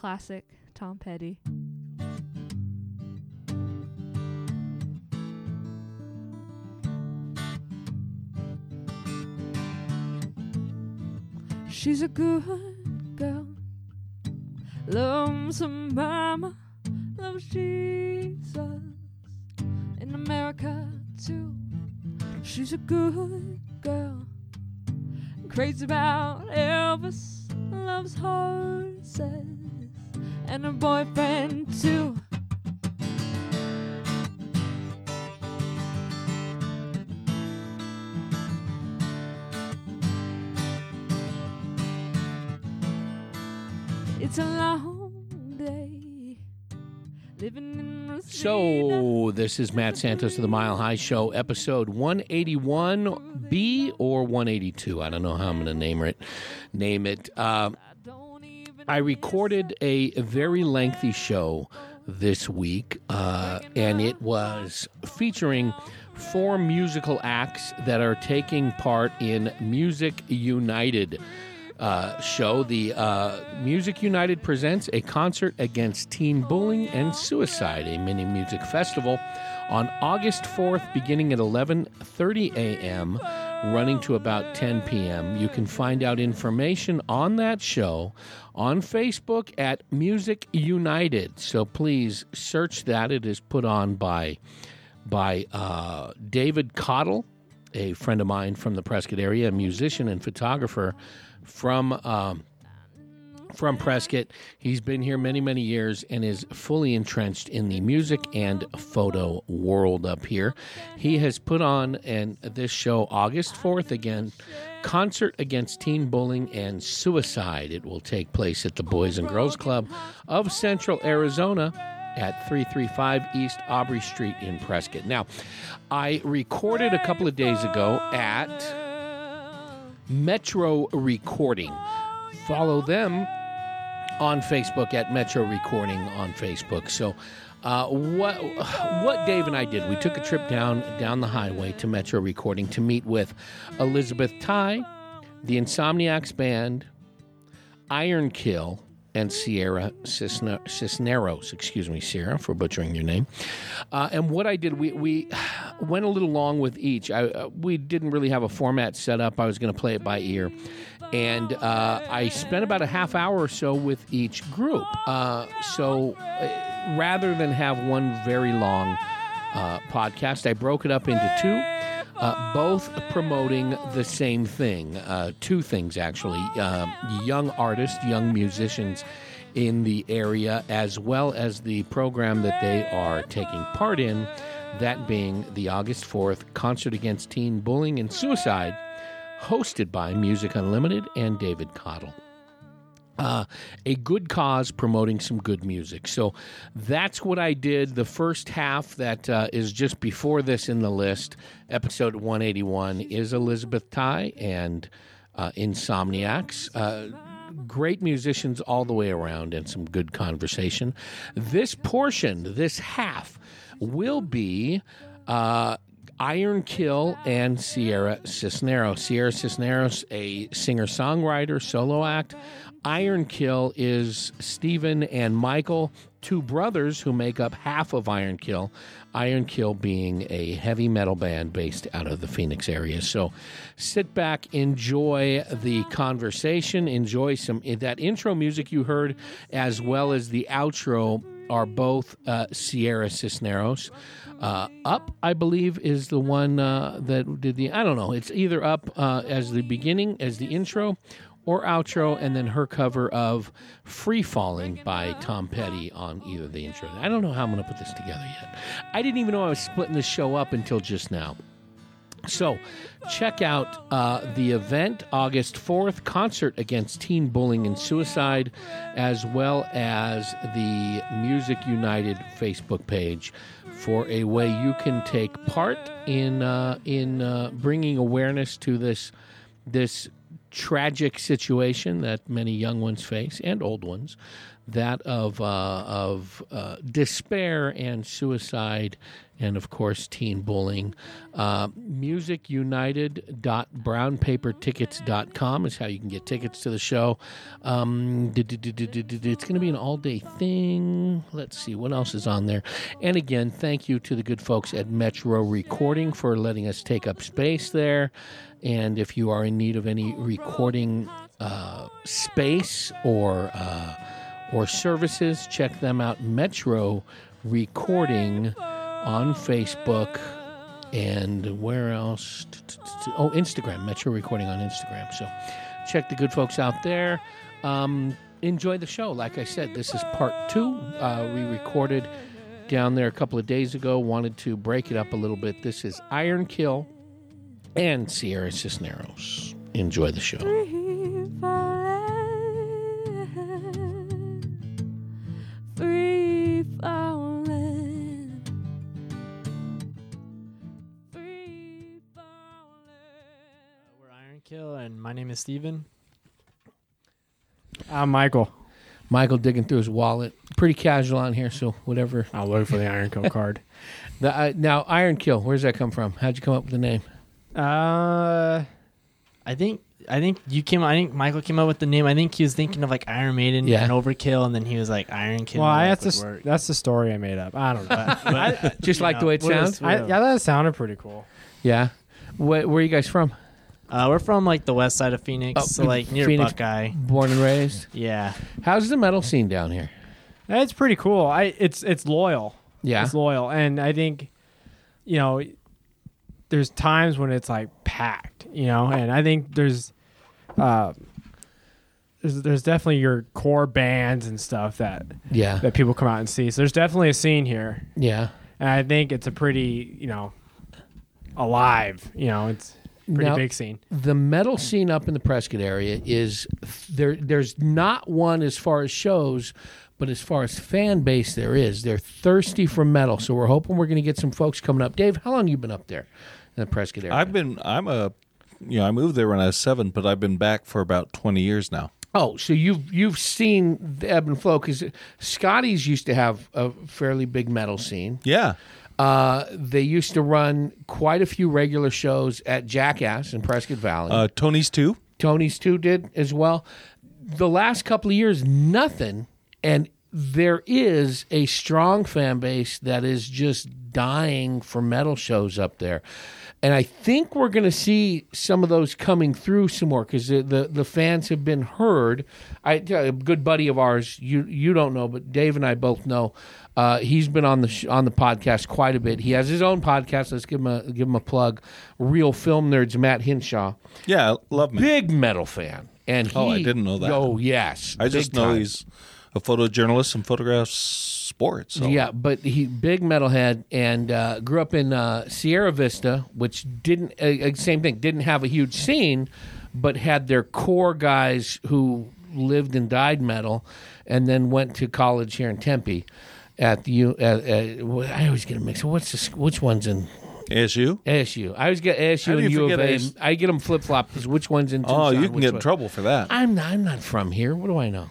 classic Tom Petty. She's a good girl, loves her mama, loves Jesus. In America too. She's a good girl, crazy about Elvis, loves horses and her boyfriend too. It's a long day living in Reseda. So, this is Matt Santos of the Mile High Show, episode 181B or 182. I don't know how I'm going to name it. Name it. Uh, I recorded a very lengthy show this week, uh, and it was featuring four musical acts that are taking part in Music United. Uh, show the uh, Music United presents a concert against teen bullying and suicide, a mini music festival on August 4th, beginning at 11:30 a.m running to about 10 p.m. You can find out information on that show on Facebook at Music United. So please search that. It is put on by by uh, David Cottle, a friend of mine from the Prescott area, a musician and photographer from. Um, from Prescott. He's been here many, many years and is fully entrenched in the music and photo world up here. He has put on and this show August 4th again concert against teen bullying and suicide. It will take place at the Boys and Girls Club of Central Arizona at 335 East Aubrey Street in Prescott. Now, I recorded a couple of days ago at Metro Recording. Follow them on Facebook at Metro Recording on Facebook. So, uh, what what Dave and I did, we took a trip down down the highway to Metro Recording to meet with Elizabeth Tighe, the Insomniacs band, Iron Kill, and Ciara Cisneros. Excuse me, Ciara, for butchering your name. Uh, and what I did, we we went a little long with each. I, uh, we didn't really have a format set up. I was going to play it by ear, and uh, I spent about a half hour or so with each group. Uh, so uh, rather than have one very long uh, podcast, I broke it up into two. Uh, both promoting the same thing, uh, two things actually. Uh, young artists, young musicians in the area, as well as the program that they are taking part in, that being the August 4th Concert Against Teen Bullying and Suicide, hosted by Music Unlimited and David Cottle uh, a good cause promoting some good music. So that's what I did. The first half that uh, is just before this in the list, episode 181, is Elizabeth Tighe and uh, Insomniacs. Uh, great musicians all the way around and some good conversation. This portion, this half, will be. Uh, Iron Kill and Ciara Cisneros. Ciara Cisneros, a singer songwriter, solo act. Iron Kill is Stephen and Michael, two brothers who make up half of Iron Kill. Iron Kill being a heavy metal band based out of the Phoenix area. So sit back, enjoy the conversation, enjoy some that intro music you heard, as well as the outro are both uh, Ciara Cisneros. Uh, up, I believe, is the one uh, that did the. I don't know. It's either up uh, as the beginning, as the intro, or outro, and then her cover of Free Falling by Tom Petty on either the intro. I don't know how I'm going to put this together yet. I didn't even know I was splitting this show up until just now. So, check out uh, the event August 4th concert against teen bullying and suicide, as well as the Music United Facebook page for a way you can take part in uh, in uh, bringing awareness to this this tragic situation that many young ones face and old ones, that of uh, of uh, despair and suicide, and of course teen bullying. Uh, MusicUnited.brownpapertickets.com is how you can get tickets to the show. Um, it's going to be an all day thing. Let's see what else is on there. And again, thank you to the good folks at Metro Recording for letting us take up space there. And if you are in need of any recording uh, space or uh, or services, check them out. Metro Recording on Facebook and where else? Oh, Instagram. Metro Recording on Instagram. So check the good folks out there. Um, enjoy the show. Like I said, this is part two. Uh, we recorded down there a couple of days ago. Wanted to break it up a little bit. This is Iron Kill and Ciara Cisneros. Enjoy the show. Free falling. Free falling. Free falling. We're Iron Kill, and my name is Steven. I'm Michael. Michael digging through his wallet. Pretty casual on here, so whatever. I'll look for the Iron Kill card. The, uh, now, Iron Kill, where's that come from? How'd you come up with the name? Uh, I think I think you came. I think Michael came up with the name. I think he was thinking of like Iron Maiden Yeah. and Overkill, and then he was like Iron Kill. Well, I, that's the work. that's the story I made up. I don't know. But- Just you like the way it sounds? I, yeah, that sounded pretty cool. Yeah. Where, where are you guys from? Uh, we're from like the west side of Phoenix, Oh, so like near Phoenix. Buckeye. Born and raised? Yeah, How's the metal scene down here? It's pretty cool. I it's it's loyal. Yeah. It's loyal, and I think, you know, there's times when it's like packed, you know, and I think there's, uh, there's there's definitely your core bands and stuff that Yeah. that people come out and see. So there's definitely a scene here, Yeah. and I think it's a pretty you know, alive. You know, it's a pretty Now- big scene. the metal scene up in the Prescott area is there. There's not one as far as shows, but as far as fan base, there is. They're thirsty for metal, so we're hoping we're going to get some folks coming up. Dave, how long you been up there the Prescott area? I've been. I'm a. You know, I moved there when I was seven, but I've been back for about twenty years now. Oh, so you've you've seen the ebb and flow because Scotty's used to have a fairly big metal scene. Yeah. Uh, they used to run quite a few regular shows at Jackass in Prescott Valley. Uh, Tony's too. Tony's too did as well. The last couple of years, nothing, and there is a strong fan base that is just dying for metal shows up there. And I think we're going to see some of those coming through some more because the, the the fans have been heard. I a good buddy of ours, you you don't know, but Dave and I both know. Uh, he's been on the sh- on the podcast quite a bit. He has his own podcast. Let's give him a give him a plug. Real film nerds, Matt Hinshaw Yeah, love me. big metal fan. And he, Oh, I didn't know that. Oh, yes. I just know time. he's a photojournalist and photographs sports. So. Yeah, but he big metalhead and uh, grew up in uh, Sierra Vista, which didn't uh, uh, same thing didn't have a huge scene, but had their core guys who lived and died metal, and then went to college here in Tempe. At the U, uh, uh, I always get a mix. What's the, which one's in ASU. ASU? I always get ASU and you U of A. AS? I get them flip flop because which one's in? Oh, you can get in trouble for that. I'm not, I'm not from here. What do I know?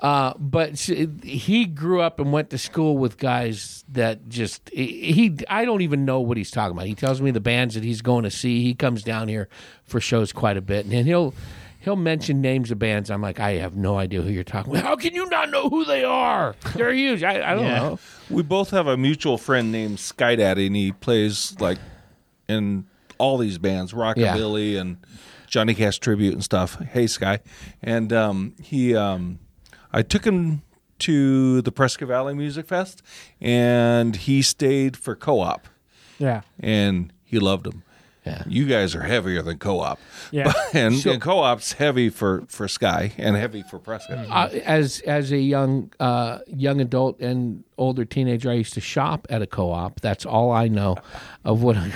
Uh, but he grew up and went to school with guys that just he. I don't even know what he's talking about. He tells me the bands that he's going to see. He comes down here for shows quite a bit, and he'll he'll mention names of bands. I'm like, I have no idea who you're talking about. How can you not know who they are? They're huge. I, I don't Yeah. know. We both have a mutual friend named Sky Daddy, and he plays like in all these bands, rockabilly and Johnny Cash tribute and stuff. Hey, Sky, and um, he, um, I took him to the Prescott Valley Music Fest, and he stayed for co-op, Yeah. and he loved them. Yeah. You guys are heavier than co-op, Yeah. and, So- and co-op's heavy for for Sky and heavy for Prescott. uh, as as a young uh, young adult and older teenager, I used to shop at a co-op. That's all I know of what. I,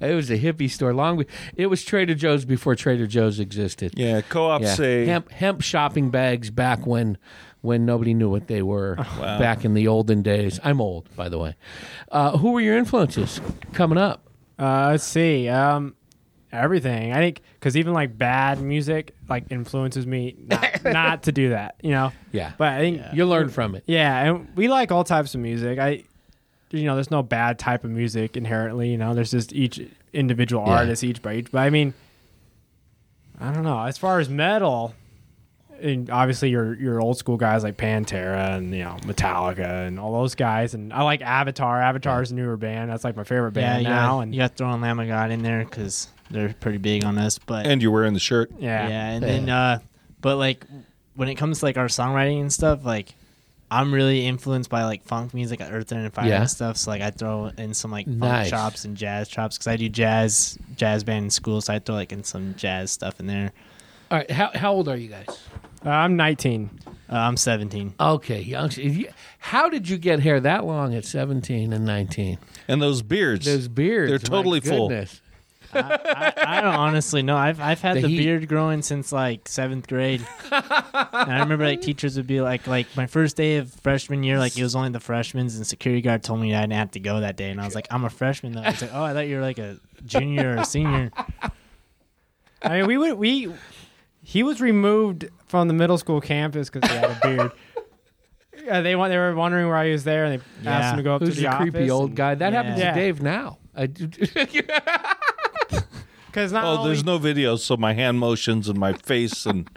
it was a hippie store. Long, it was Trader Joe's before Trader Joe's existed. Yeah, co-op Yeah. say hemp hemp shopping bags back when when nobody knew what they were. Back in the olden days. I'm old, by the way. Uh, who were your influences coming up? Uh, let's see. Um, everything. I think because even like bad music like influences me not, not to do that. You know. Yeah. But I think Yeah. You learn from it. yeah, and we like all types of music. I, you know, there's no bad type of music inherently. You know, there's just each individual Yeah. artist, each by each. But I mean, I don't know. As far as metal, and obviously your your old school guys like Pantera and you know Metallica and all those guys, and I like Avatar. Avatar's a newer band. That's like my favorite band you now. got, and you got throwing Lamb of God in there because they're pretty big on us. But And you're wearing the shirt. yeah, yeah, and then uh, but like when it comes to like our songwriting and stuff, like I'm really influenced by like funk music, like Earth and Fire Yeah. and stuff. So like I throw in some like funk Nice. chops and jazz chops because I do jazz jazz band in school, so I throw like in some jazz stuff in there. All right. How, how old are you guys? Uh, I'm 19. Uh, I'm 17. Okay, young. How did you get hair that long at 17 and 19? And those beards. Those beards. They're my totally full. goodness. I, I don't honestly know. I've I've had The the, heat. beard growing since like seventh grade. and I remember like teachers would be like like my first day of freshman year, like it was only the freshmen, and security guard told me I didn't have to go that day, and I was like, I'm a freshman though. He's like, Oh, I thought you were like a junior or a senior. I mean, we would we. He was removed from the middle school campus because he had a beard. Uh, they want. They were wondering why he was there, and they asked him to go up Who's to the, the creepy old guy? That Yeah. happens Yeah. to Dave now. I do- Because not Oh, only, there's no video, so my hand motions and my face and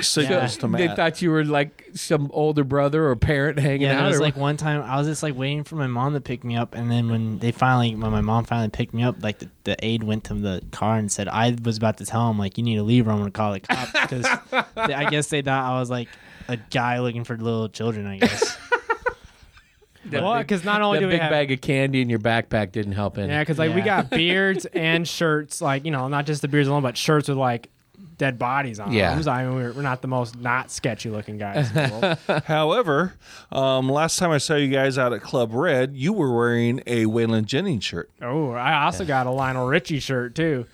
signals to they thought you were like some older brother or parent hanging Yeah, out. there was or like one time I was just like waiting for my mom to pick me up, and then when they finally, when my mom finally picked me up, like the, the aide went to the car and said, I was about to tell him like you need to leave or I'm gonna call the cops because I guess they thought I was like a guy looking for little children. I guess. well, because not only that do we big have bag of candy in your backpack didn't help any. yeah, because like we got beards and shirts, like you know, not just the beards alone, but shirts with like dead bodies on Yeah. them. I mean, we're, we're not the most not sketchy looking guys. in the world. However, um, last time I saw you guys out at Club Red, you were wearing a Waylon Jennings shirt. oh, I also got a Lionel Richie shirt too.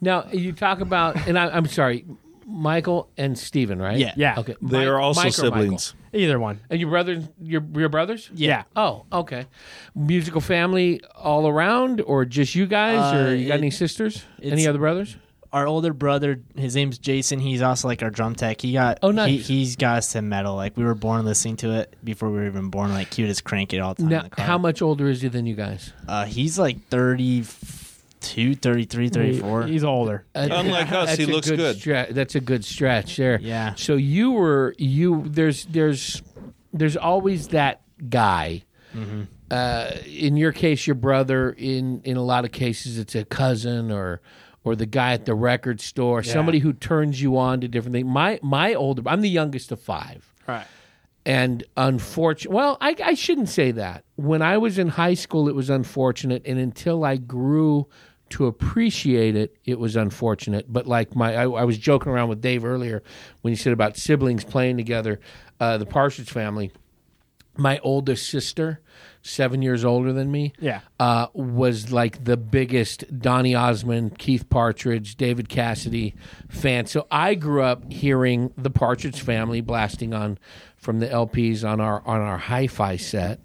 Now you talk about, and I, I'm sorry, Michael and Steven, right? Yeah. Yeah. Okay. They Mi- are also Mike siblings. Either one. And your brothers, your your brothers? Yeah. Oh, okay. Musical family all around, or just you guys, Uh, or you got it- any sisters? Any other brothers? Our older brother, his name's Jason. He's also like our drum tech. He got Oh, nice. He, he's got us to metal. Like we were born listening to it before we were even born. Like he would just crank it all the time. in Now, the car. how much older is he than you guys? Uh, he's like 32, 33, 34. He's older. Unlike us, he That's a looks good. stra- that's a good stretch there. Yeah. So you were you there's there's there's always that guy. Mm-hmm. Uh, in your case, your brother. In in a lot of cases, it's a cousin or or the guy at the record store. Somebody who turns you on to different things. My my older. I'm the youngest of five. Right. And unfortunate. Well, I, I shouldn't say that. When I was in high school, it was unfortunate, and until I grew to appreciate it, it was unfortunate. But like my, I, I was joking around with Dave earlier when he said about siblings playing together. Uh, the Partridge Family. My oldest sister, seven years older than me, Yeah. uh, was like the biggest Donny Osmond, Keith Partridge, David Cassidy fan. So I grew up hearing the Partridge Family blasting on from the LPs on our on our hi-fi set,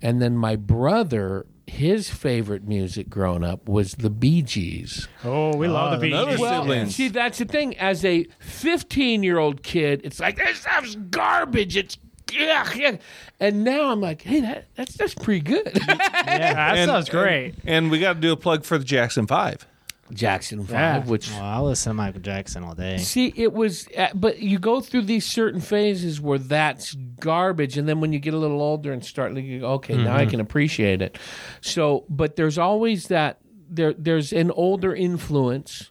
and then my brother. His favorite music growing up was the Bee Gees. Oh, we love the Bee Gees. Well. See, that's the thing. As a 15 year old kid, it's like, this stuff's garbage. It's. Yeah, yeah. And now I'm like, hey, that, that's that's pretty good. Yeah, that And- sounds great. And we got to do a plug for the Jackson Five. Jackson Five, Yeah. which Well, I listen to Michael Jackson all day. See, it was, uh, but you go through these certain phases where that's garbage, and then when you get a little older and start looking, okay, now I can appreciate it. So, but there's always that there. There's an older influence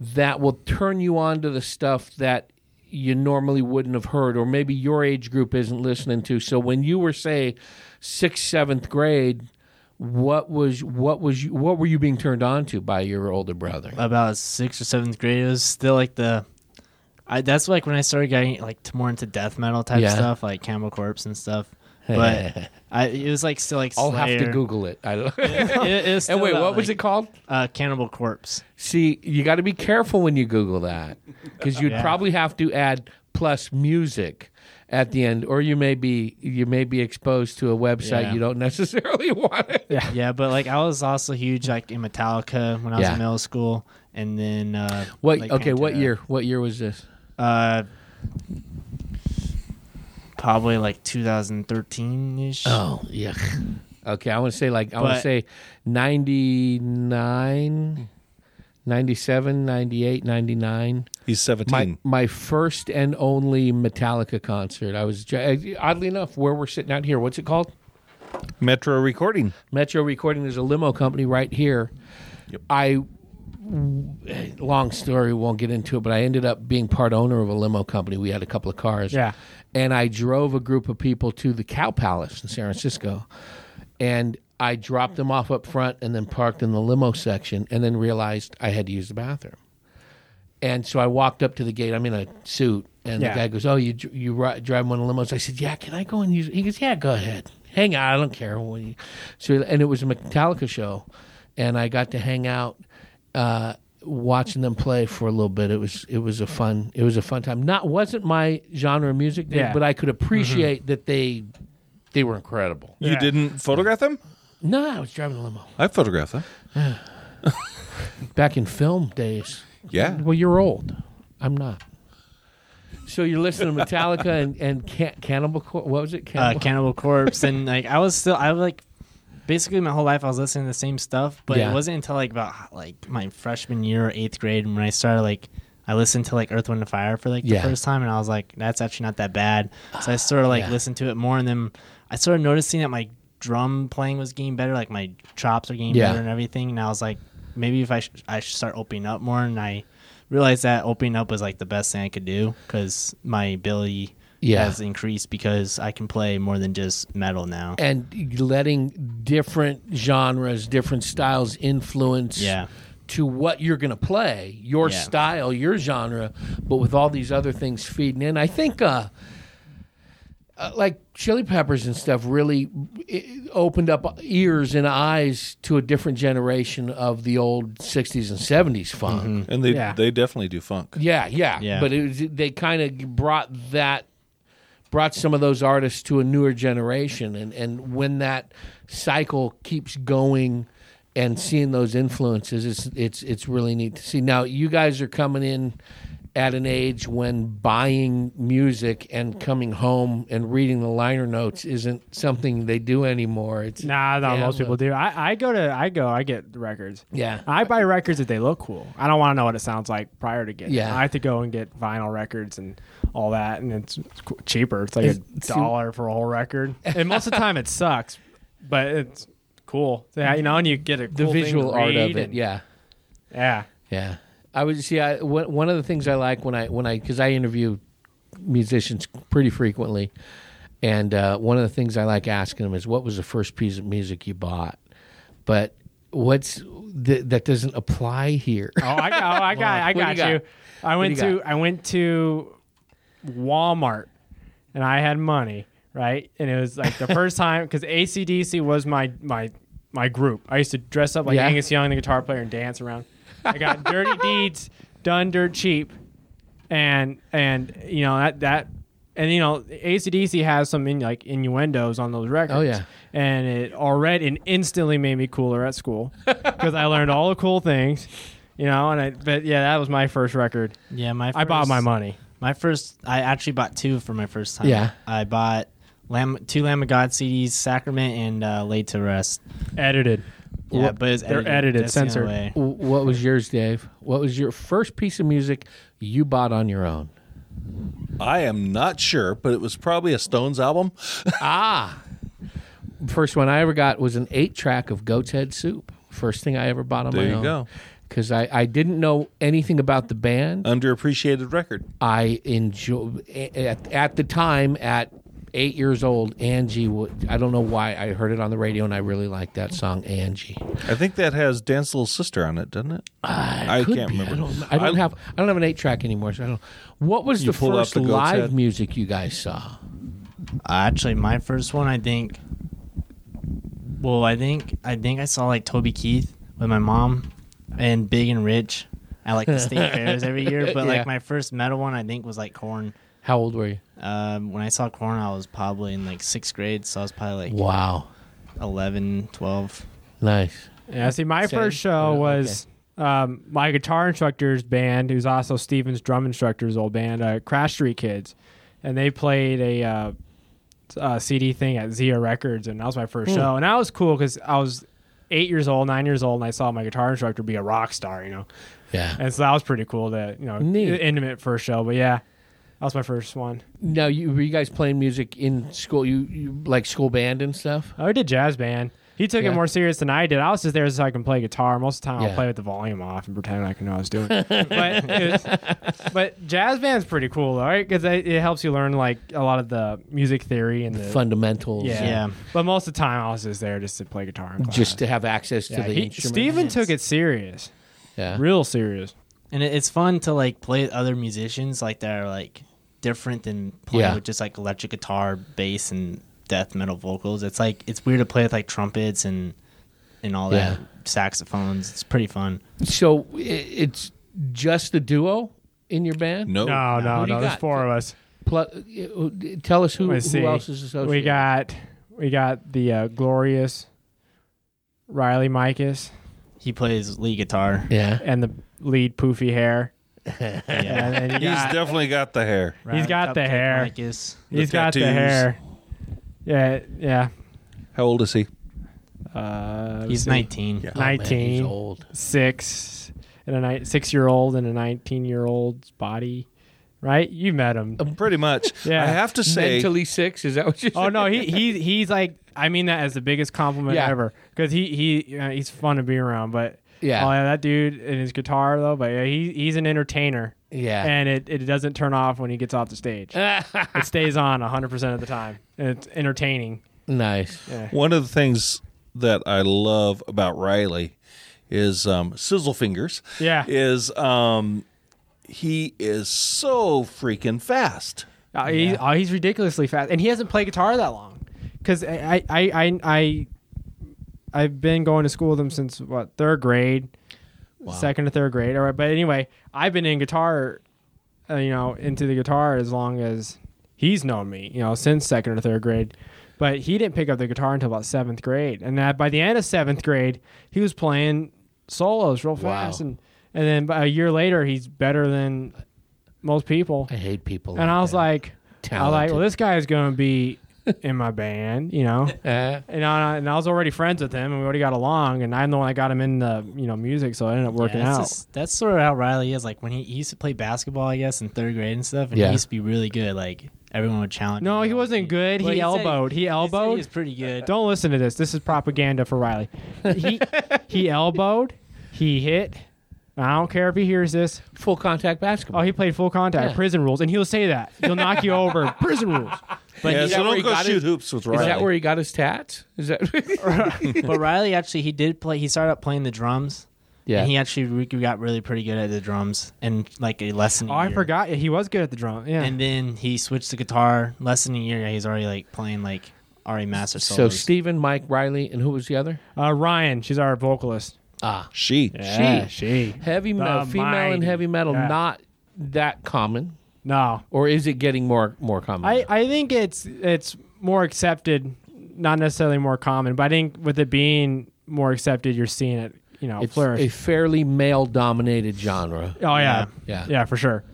that will turn you on to the stuff that you normally wouldn't have heard, or maybe your age group isn't listening to. So, when you were say sixth, seventh grade. What was what was you, what were you being turned on to by your older brother? About sixth or seventh grade, it was still like the. I, that's like when I started getting like more into death metal type Yeah. stuff, like Camel Corpse and stuff. But I, it was like still like I'll have to Google it. I don't. It, it and wait, what was it called? Uh, Cannibal Corpse. See, you got to be careful when you Google that because you'd Yeah. probably have to add plus music at the end, or you may be you may be exposed to a website Yeah. you don't necessarily want. It. Yeah. Yeah, but like I was also huge like in Metallica when I was Yeah. in middle school, and then uh, What? like, okay, what year? What year was this? Uh, probably like 2013 ish. Oh, yeah. Okay, I want to say like I want to say 99, 97, 98, 99. He's 17. My my first and only Metallica concert. I was oddly enough where we're sitting out here. What's it called? Metro Recording. Metro Recording There's a limo company right here. I long story won't get into it, but I ended up being part owner of a limo company. We had a couple of cars. Yeah. And I drove a group of people to the Cow Palace in San Francisco. And I dropped them off up front and then parked in the limo section and then realized I had to use the bathroom. And so I walked up to the gate. I'm in a suit, and Yeah. the guy goes, "Oh, you you ri- drive one of the limos?" I said, "Yeah, can I go and use?" it? He goes, "Yeah, go ahead. Hang out. I don't care." So, and it was a Metallica show, and I got to hang out, uh, watching them play for a little bit. It was it was a fun it was a fun time. Not wasn't my genre of music, Yeah. but I could appreciate that they they were incredible. You Yeah. didn't photograph them? No, I was driving a limo I photographed them. back in film days. Yeah. Well, you're old. I'm not. So you're listening to Metallica and and Can- Cannibal. Cor- What was it? uh, Cannibal. Cannibal Corpse, and like I was still I was like basically my whole life I was listening to the same stuff, but Yeah. it wasn't until like about like my freshman year or eighth grade when I started like I listened to like Earth, Wind, and Fire for like the Yeah. first time, and I was like, that's actually not that bad. So I sort of like Yeah. listened to it more, and then I started noticing that my drum playing was getting better, like my chops are getting Yeah. better and everything, and I was like, maybe if I sh- I should start opening up more, and I realized that opening up was like the best thing I could do because my ability Yeah. has increased because I can play more than just metal now. and letting different genres, different styles influence Yeah. to what you're going to play, your Yeah. style, your genre, but with all these other things feeding in. I think, uh, uh, like Chili Peppers and stuff, really opened up ears and eyes to a different generation of the old '60s and '70s funk. And they Yeah. they definitely do funk. Yeah, yeah, Yeah. But it was, they kind of brought that, brought some of those artists to a newer generation, and and when that cycle keeps going, and seeing those influences, it's it's it's really neat to see. Now you guys are coming in at an age when buying music and coming home and reading the liner notes isn't something they do anymore. It's Nah, no, Yeah, most people do. I, I go to I go I get records. yeah. I buy records if they look cool. I don't want to know what it sounds like prior to getting. it. Yeah. I have to go and get vinyl records and all that, and it's, it's cheaper. It's like It's- a dollar for a whole record, and most of the time it sucks, but it's cool. So, yeah, you know, and you get a The cool thing to visual art of it, and- yeah. yeah. Yeah, I would see. I one of the things I like when I when I because I interview musicians pretty frequently, and uh, one of the things I like asking them is, "What was the first piece of music you bought?" But what's th- that doesn't apply here? Oh, I got, oh, I got, I do you got got? I went you to, got? I went to Walmart, and I had money, right? And it was like the first time because ACDC was my my my group. I used to dress up like Yeah. Angus Young, the guitar player, and dance around. I got Dirty Deeds done dirt cheap, and and you know that that. And you know, ACDC has some in, like innuendos on those records. Oh, yeah. and it already and instantly made me cooler at school because I learned all the cool things, you know. And I, but yeah, that was my first record. Yeah, my I bought my money. My first, I actually bought two for my first time. Yeah. I bought Lamb, two Lamb of God CDs, Sacrament and uh, Laid to Rest. Edited. Yeah, What- but it's they're edited, edited, That's the only censored. way. What was yours, Dave? What was your first piece of music you bought on your own? I am not sure, but it was probably a Stones album. ah, first one I ever got was an eight track of Goat's Head Soup. First thing I ever bought on There my you own. go. Because I, I didn't know anything about the band. Underappreciated record. I enjoy at, at the time at eight years old. Angie, would, I don't know why I heard it on the radio and I really liked that song, Angie. I think that has Dan's little sister on it, doesn't it? I Could can't be. remember. I don't, I don't have I don't have an eight track anymore, so I don't. What was the first the live Head? music you guys saw? Uh, actually, my first one, I think. Well, I think I think I saw like Toby Keith with my mom and Big and Rich I like the state fairs every year. But Yeah. like my first metal one, I think was like Korn. How old were you? Um, when I saw Korn, I was probably in like sixth grade, so I was probably like Wow. 11, 12. Nice. Yeah, see, my Same? first show Oh, was um, my guitar instructor's band, who's also Steven's drum instructor's old band, uh, Crash Street Kids, and they played a uh, uh, CD thing at Zia Records, and that was my first Hmm. show, and that was cool because I was eight years old, nine years old, and I saw my guitar instructor be a rock star, you know, Yeah. and so that was pretty cool. That you know, Neat. intimate first show, but yeah, that was my first one. Now, you were you guys playing music in school? You, you like school band and stuff? I did jazz band. He took Yeah. it more serious than I did. I was just there so I can play guitar. Most of the time, Yeah. I'll play with the volume off and pretend like I can know what I was doing. but, was- but jazz band's pretty cool, though, right? Because it, it helps you learn like a lot of the music theory and the. Fundamentals. yeah. Yeah. But most of the time, I was just there just to play guitar. In class. Just to have access to Yeah, the he- instrument. Steven took it serious, Yeah. real serious. And it, it's fun to like play with other musicians like that are like different than playing Yeah. with just like electric guitar, bass, and death metal vocals. It's like it's weird to play with like trumpets and and all Yeah. that saxophones. It's pretty fun. So it's just a duo in your band? No. No, no, do you no. There's four of us. Plu- uh, tell us who, who else is associated. We got we got the uh, glorious Riley Micus He plays lead guitar. Yeah. and the lead poofy hair. Yeah. And He's got- definitely got the hair. He's got the hair. Micus. He's The got the hair. Yeah, yeah. How old is he? Uh, He's let's see. 19. Oh, man, he's 19. old. six and a ni- six year old and a nineteen year old's body, right? You met him. Pretty much. Yeah. I have to say, Mentally six? Is that what you Oh no, he he he's like I mean that as the biggest compliment Yeah. ever because he he uh, he's fun to be around. But Yeah. oh yeah, that dude and his guitar though. But yeah, he he's an entertainer, Yeah. and it, it doesn't turn off when he gets off the stage. it stays on hundred percent of the time, and it's entertaining. nice. Yeah. one of the things that I love about Riley is um, Sizzle Fingers. Yeah. Is um, he is so freaking fast. Uh, he, oh, he's ridiculously fast, and he hasn't played guitar that long. Because I, I, I, I, I've been going to school with him since what third grade, second or third grade. All right, but anyway, I've been in guitar, uh, you know, into the guitar as long as he's known me, you know, since second or third grade. But he didn't pick up the guitar until about seventh grade, and that by the end of seventh grade, he was playing solos real fast, Wow. and and then a year later, he's better than most people. I hate people. And I was that. like, I was like, well, this guy is going to be in my band, you know. Uh, And I, and I was already friends with him, and we already got along. And I'm the one that got him in the you know music, so it ended up working Yeah, that's out. just- that's sort of how Riley is. Like when he, he used to play basketball, I guess, in third grade and stuff, and Yeah. he used to be really good. Like everyone would challenge. No, him. he wasn't good. Well, he, said elbowed. He, said elbowed. He was pretty good. Don't listen to this. This is propaganda for Riley. He he elbowed. He hit. I don't care if he hears this. full contact basketball. Oh, he played full contact, Yeah. prison rules, and he'll say that. He'll knock you over, prison rules. But yeah, that so where he don't go got shoot his- hoops with Riley. is that where he got his tats? Is that? but Riley actually he did play. He started out playing the drums. yeah. And he actually re- got really pretty good at the drums and like a lesson. Oh, a I year. forgot. He was good at the drum. Yeah. And then he switched to guitar. Less than a year, he's already like playing like already master so. Stephen, Mike, Riley, and who was the other? uh, Ryan, she's our vocalist. Ah, she. Yeah, she. Heavy metal, The female and mighty. heavy metal, Yeah. not that common, No, or is it getting more more common? I, I think it's it's more accepted, not necessarily more common, but I think with it being more accepted, you're seeing it, you know, it's flourish. a fairly male dominated genre. oh yeah. Yeah. yeah, for sure,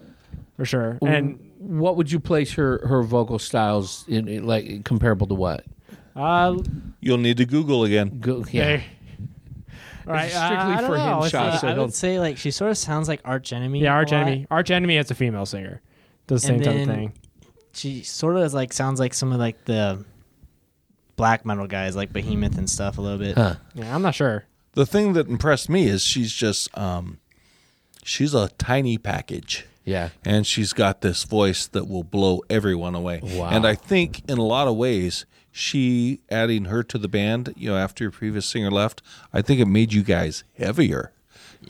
for sure. And what would you place her her vocal styles in, in like comparable to what? uh, You'll need to Google again. Go, yeah. hey. All right, It's strictly uh, I don't for know. him shots, so I don't- would say like she sort of sounds like Arch Enemy. yeah, Arch. Enemy. Arch Enemy has a female singer. Does the same And type of thing. She sort of is like sounds like some of like the black metal guys like Behemoth and stuff a little bit. Huh. Yeah, I'm not sure. The thing that impressed me is she's just um, she's a tiny package. Yeah. and she's got this voice that will blow everyone away. Wow. And I think in a lot of ways, she adding her to the band, you know, after your previous singer left, I think it made you guys heavier.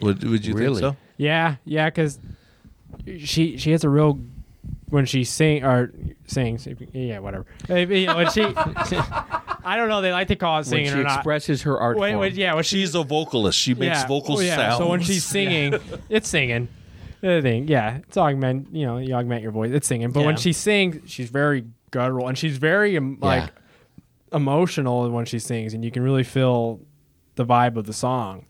Would would you Really? think so? Yeah, yeah, because she she has a real when she sing or sings, yeah, whatever. You know, when she, I don't know. They like to call it when singing she or not. expresses her art When- form. when- yeah, when she, She's a vocalist. She makes yeah, vocal oh, yeah. sounds. So when she's singing, it's singing. The thing, yeah, it's augment. You know, you augment your voice. It's singing. But when Yeah. she sings, she's very guttural and she's very um, like emotional when she sings, and you can really feel the vibe of the song.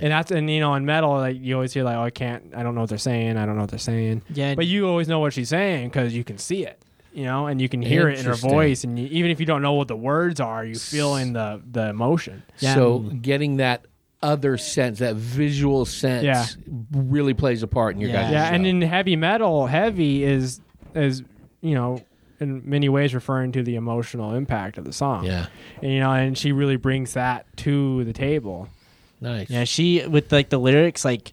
And that's and you know in metal like you always hear like oh I can't I don't know what they're saying I don't know what they're saying. Yeah, but you always know what she's saying because you can see it you know and you can hear it in her voice and you, even if you don't know what the words are you feel in the the emotion. Yeah. So mm. getting that other sense, that visual sense, Yeah. really plays a part in your Yeah. guys' yeah and in heavy metal heavy is is you know in many ways referring to the emotional impact of the song. Yeah, and, you know and she really brings that to the table nice. Yeah, she with like the lyrics, like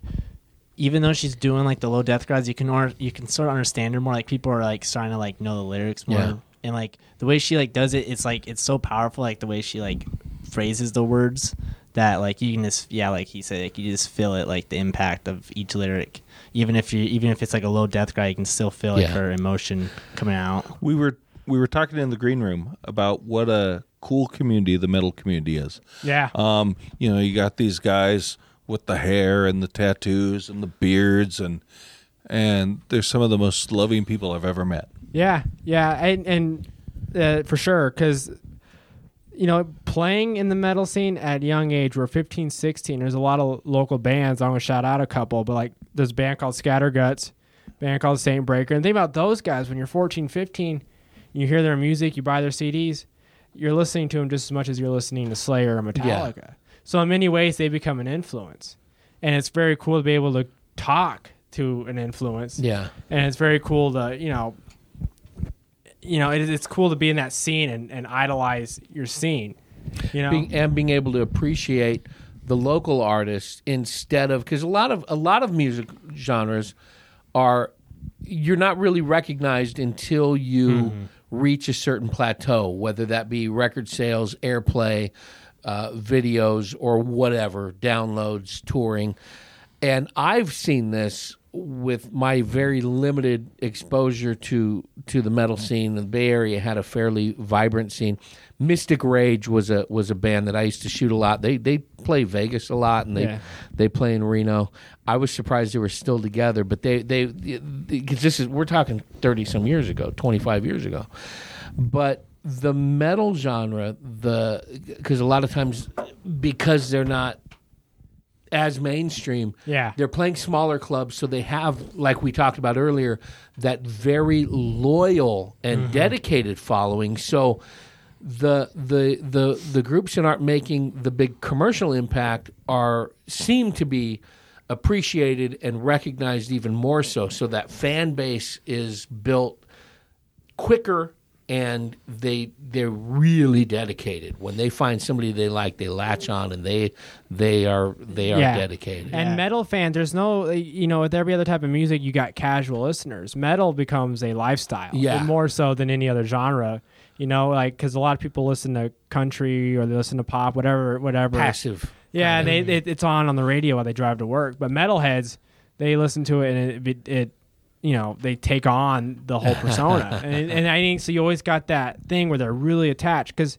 even though she's doing like the low death growls, you can or, you can sort of understand her more. Like people are like starting to like know the lyrics more, Yeah. and like the way she like does it, it's like it's so powerful. Like the way she like phrases the words that like you can just yeah, like he said, like you just feel it like the impact of each lyric. Even if you even if it's like a low death growl, you can still feel like Yeah. her emotion coming out. we were we were talking in the green room about what a cool community the metal community is. yeah Um, you know, you got these guys with the hair and the tattoos and the beards and and they're some of the most loving people I've ever met. Yeah, yeah, and and uh, for sure, because you know, playing in the metal scene at young age, we're 15, 16. There's a lot of local bands. I'm gonna shout out a couple, but like there's a band called Scatterguts, band called Saint Breaker, and think about those guys. When you're 14, 15, you hear their music, you buy their CDs, you're listening to them just as much as you're listening to Slayer or Metallica. So in many ways, they become an influence, and it's very cool to be able to talk to an influence. Yeah, and it's very cool to you know you know it, it's cool to be in that scene and, and idolize your scene you know? Being, and being able to appreciate the local artists instead of because a lot of a lot of music genres are you're not really recognized until you mm-hmm. Reach a certain plateau, whether that be record sales, airplay, uh, videos, or whatever, downloads, touring. And I've seen this with my very limited exposure to to the metal scene. The Bay Area had a fairly vibrant scene. Mystic Rage was a was a band that I used to shoot a lot. They they play Vegas a lot, and they Yeah. they play in Reno. I was surprised they were still together, but they they because this is we're talking thirty some years ago, twenty five years ago. But the metal genre, the because a lot of times because they're not as mainstream, Yeah. they're playing smaller clubs, so they have, like we talked about earlier, that very loyal and mm-hmm. dedicated following. So the the the the groups that aren't making the big commercial impact are seem to be appreciated and recognized even more so. So that fan base is built quicker and they they're really dedicated when they find somebody they like they latch on and they they are they are Yeah. dedicated And metal fans, there's no, you know, with every other type of music, you got casual listeners. Metal becomes a lifestyle, Yeah. more so than any other genre. You know, like because a lot of people listen to country or they listen to pop, whatever, whatever. passive Yeah, they it, it's on on the radio while they drive to work. But metalheads, they listen to it and it, it, it you know, they take on the whole persona. and, and I think so. You always got that thing where they're really attached because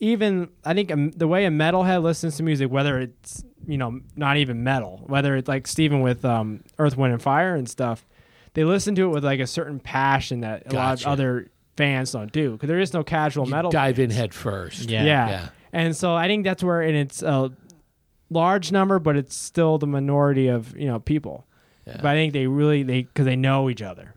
even I think um, the way a metalhead listens to music, whether it's you know not even metal, whether it's like Steven with um, Earth, Wind, and Fire and stuff, they listen to it with like a certain passion that a lot of other fans don't do because there is no casual metal dive in head first Yeah. yeah. Yeah. And so I think that's where, and it's a large number, but it's still the minority of you know people. Yeah. But I think they really they because they know each other.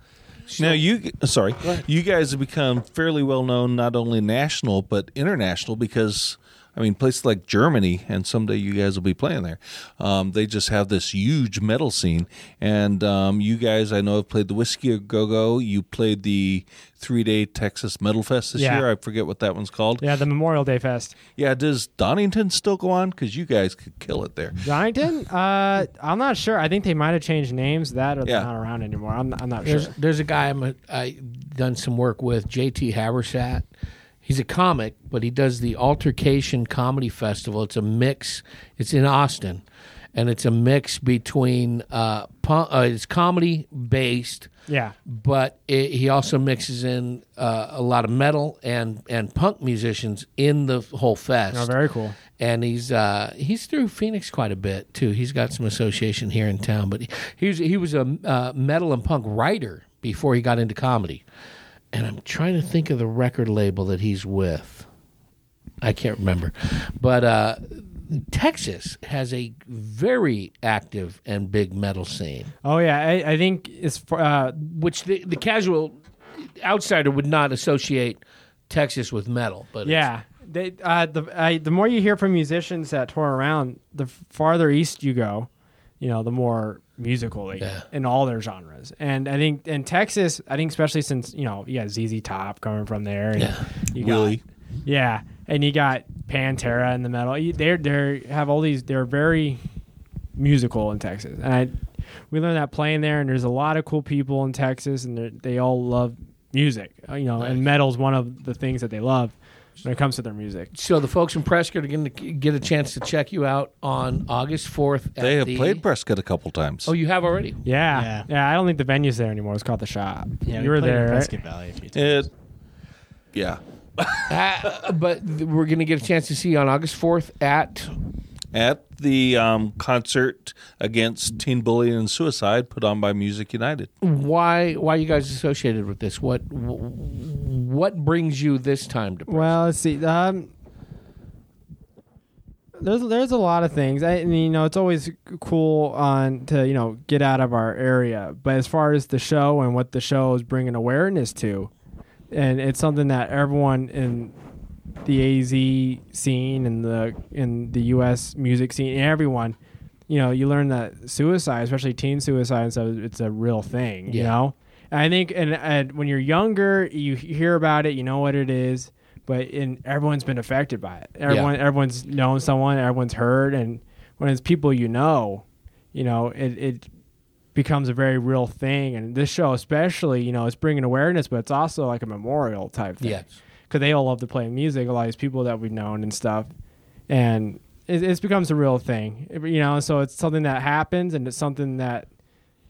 now you uh, sorry, you guys have become fairly well known not only national but international because I mean places like Germany and someday you guys will be playing there. Um, they just have this huge metal scene, and um, you guys I know have played the Whisky a Go Go. You played the three day Texas Metal Fest this Yeah. year. I forget what that one's called. Yeah, the Memorial Day Fest. Yeah, does Donington still go on? Because you guys could kill it there. Donington? uh, I'm not sure. I think they might have changed names. That or Yeah. they're not around anymore. I'm, I'm not There's sure. there's a guy I'm a, I done some work with, JT Habersaat. He's a comic, but he does the Altercation Comedy Festival. It's a mix. It's in Austin, and it's a mix between uh, punk, uh it's comedy based, Yeah. but it, he also mixes in uh, a lot of metal and and punk musicians in the whole fest. Oh, very cool. and he's uh, he's through Phoenix quite a bit too. He's got some association here in town, but he, he was he was a uh, metal and punk writer before he got into comedy. And I'm trying to think of the record label that he's with. I can't remember, but uh, Texas has a very active and big metal scene, Oh yeah, I, I think it's uh, which the, the casual outsider would not associate Texas with metal. But yeah. They, uh, the I, the more you hear from musicians that tour around, the farther east you go, you know, the more musical they Yeah. in all their genres. And I think in Texas, I think especially since you know you got ZZ Top coming from there, and Yeah. you Willie. got yeah, and you got Pantera in the metal. You- They're they have all these. They're very musical in Texas, and I we learned that playing there. And there's a lot of cool people in Texas, and they're- all love music. uh, You know, and metal's one of the things that they love when it comes to their music. So the folks in Prescott are going to get a chance to check you out on August fourth. At They have the, played Prescott a couple times. Oh, you have already. Yeah, Yeah. yeah. I don't think the venue's there anymore. It's called the Shop. Yeah, you were there. right? Prescott Valley a few times. It, yeah. Uh, but th- we're going to get a chance to see you on August fourth at. At the um, concert against teen bullying and suicide put on by Music United. Why? Why are you guys associated with this? What? What brings you this time to? Prescott? Well, let's see. Um, there's there's a lot of things. I and, you know it's always cool on to you know get out of our area, but as far as the show and what the show is bringing awareness to, and it's something that everyone in the AZ scene and the in the U.S. music scene, and everyone, you know, you learn that suicide, especially teen suicide, and stuff, it's a real thing. You Yeah. know, and I think, and, and when you're younger, you hear about it, you know what it is, but in everyone's been affected by it. Everyone, everyone's known someone, everyone's heard, and when it's people you know, you know, it it becomes a very real thing. And this show, especially, you know, it's bringing awareness, but it's also like a memorial type thing yes. Because they all love to play music. A lot of these people that we've known and stuff, and it, it becomes a real thing, eh, you know. So it's something that happens, and it's something that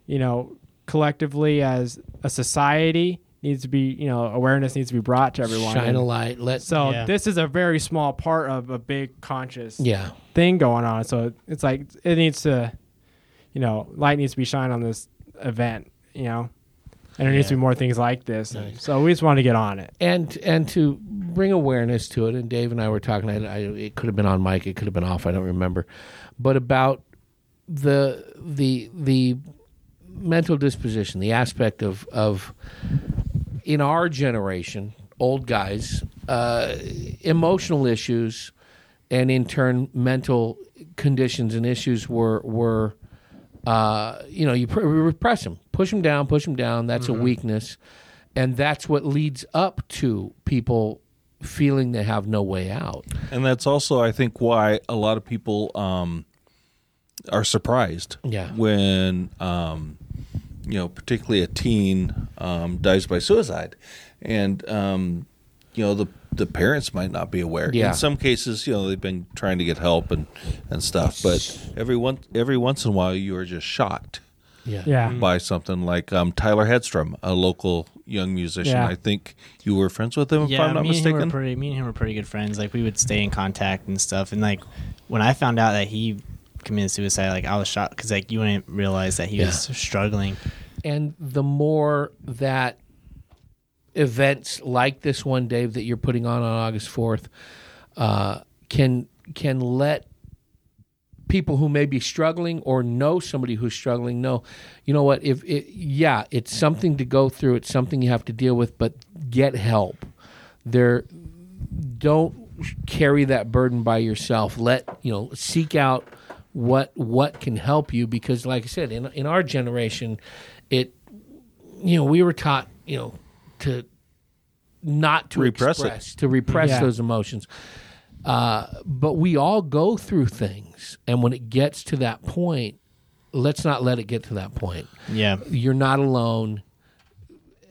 you know collectively as a society needs to be, you know, awareness needs to be brought to everyone. Shine a light. Let. so Yeah. this is a very small part of a big conscious yeah. thing going on. So it's like it needs to, you know, light needs to be shined on this event, you know, and there needs to be more things like this. Nice. So we just want to get on it. and and to bring awareness to it. And Dave and I were talking. I, I, it could have been on mic. It could have been off. I don't remember. But about the the the mental disposition, the aspect of of in our generation, old guys, uh, emotional issues, and in turn mental conditions and issues were were. Uh, you know, you pr- repress them, push them down, push them down. That's a weakness and that's what leads up to people feeling they have no way out. And that's also, I think, why a lot of people um, are surprised Yeah. when, um, you know, particularly a teen um, dies by suicide. And, um, you know, the the parents might not be aware. Yeah. In some cases, you know, they've been trying to get help and, and stuff. But every one, every once in a while, you are just shocked Yeah. Yeah. by something like um, Tyler Hedstrom, a local young musician. Yeah. I think you were friends with him, if yeah, I'm not me and him mistaken. were pretty. Me and him were pretty good friends. Like we would stay in contact and stuff. And like when I found out that he committed suicide, like I was shocked because like you wouldn't realize that he Yeah. was struggling. And the more that events like this one, Dave, that you're putting on on August 4th, uh, can can let people who may be struggling or know somebody who's struggling know, you know what? If it, yeah, it's something to go through. It's something you have to deal with, but get help. There, don't carry that burden by yourself. Let you know, seek out what what can help you because, like I said, in in our generation, it you know we were taught you know to not to Repress it. express to repress Yeah. those emotions. Uh, but we all go through things, and when it gets to that point, let's not let it get to that point. Yeah, You're not alone.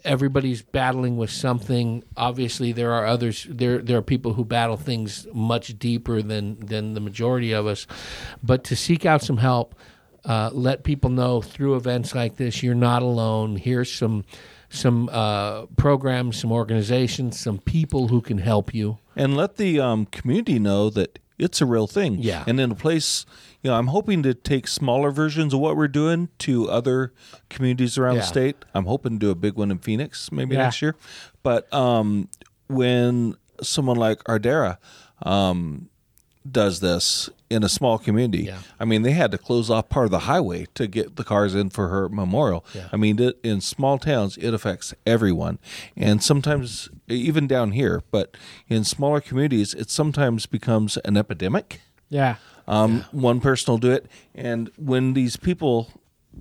everybody's battling with something. Obviously, there are others. There there are people who battle things much deeper than than the majority of us. But to seek out some help, uh, let people know through events like this you're not alone. Here's some some uh, programs, some organizations, some people who can help you. and let the um, community know that it's a real thing. Yeah. And in a place, you know, I'm hoping to take smaller versions of what we're doing to other communities around Yeah. the state. I'm hoping to do a big one in Phoenix maybe Yeah. next year. But um, when someone like Ardera um, does this in a small community, Yeah. I mean, they had to close off part of the highway to get the cars in for her memorial. Yeah. I mean, it, in small towns, it affects everyone, and sometimes even down here. But in smaller communities, it sometimes becomes an epidemic. Yeah. Um, One person will do it, and when these people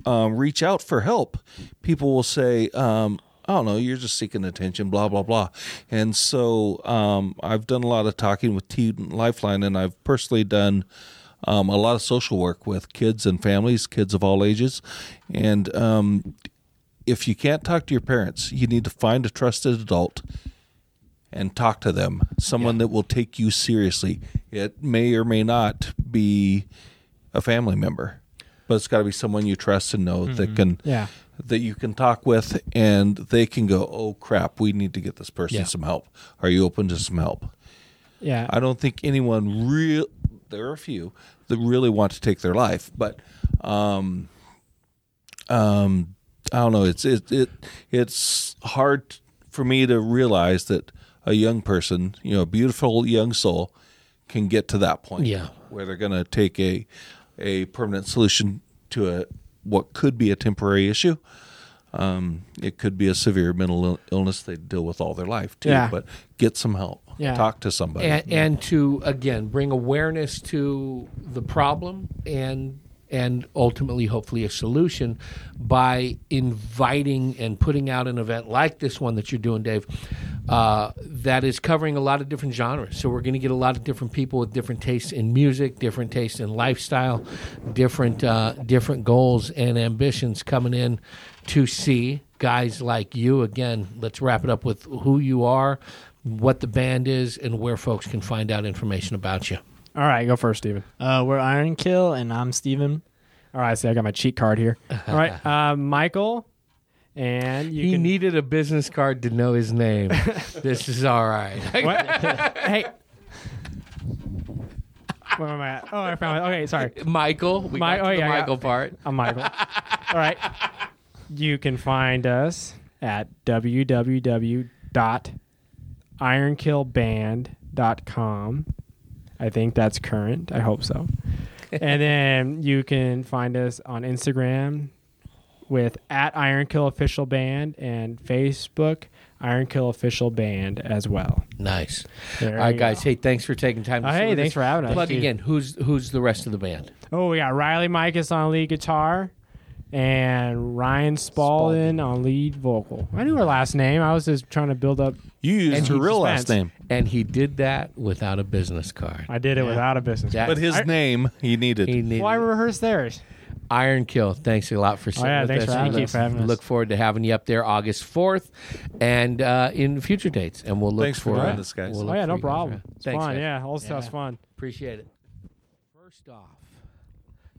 um, reach out for help, people will say, um, "I don't know, you're just seeking attention," blah blah blah. And so um, I've done a lot of talking with Teen Lifeline, and I've personally done um, a lot of social work with kids and families, kids of all ages, and um, if you can't talk to your parents, you need to find a trusted adult and talk to them. Someone that will take you seriously. It may or may not be a family member, but it's got to be someone you trust and know that can Yeah. that you can talk with and they can go, "Oh crap, we need to get this person Yeah. some help. Are you open to some help?" Yeah. I don't think anyone real. There are a few that really want to take their life, but um, um, I don't know. It's it, it it's hard for me to realize that a young person, you know, a beautiful young soul, can get to that point. Yeah. where they're going to take a a permanent solution to a what could be a temporary issue. Um, it could be a severe mental illness they deal with all their life too. Yeah. But get some help. Yeah. Talk to somebody. and, and to again bring awareness to the problem and and ultimately hopefully a solution by inviting and putting out an event like this one that you're doing dave uh, that is covering a lot of different genres so we're going to get a lot of different people with different tastes in music different tastes in lifestyle different uh, different goals and ambitions coming in to see guys like you again let's wrap it up with who you are what the band is and where folks can find out information about you. All right, go first, Steven. Uh, we're Iron Kill, and I'm Steven. All right, see, I got my cheat card here. All right, uh, Michael, and you he can. needed a business card to know his name. this is all right. What? hey. Where am I at? Oh, I found it. Okay, sorry. Michael, we Mi- got to oh, the yeah, I got- Michael part. I'm Michael. All right. You can find us at www.ironkillband.com. I think that's current. I hope so. and then you can find us on Instagram with at Iron Kill Official Band and Facebook Iron Kill Official Band as well. Nice. There all right, guys. go. Hey, thanks for taking time. To Oh, hey, thanks us. for having us. Plug again. Who's who's the rest of the band? Oh, we got Riley Micus on lead guitar and Ryan Spalding on lead vocal. I knew her last name. I was just trying to build up. You used And her real suspense. last name, And he did that without a business card. I did it without a business. That- but his I- name he needed. He needed Why rehearse theirs? Iron Kill. Thanks a lot for sitting yeah, with thanks us. for having Look- us. for having us. Look forward to having you up there August fourth, and uh, in future dates. And we'll look Thanks for for doing this, guys. we'll Oh yeah, no problem. It's Thanks, fun. guys. Yeah, all this stuff's fun. Appreciate it. First off,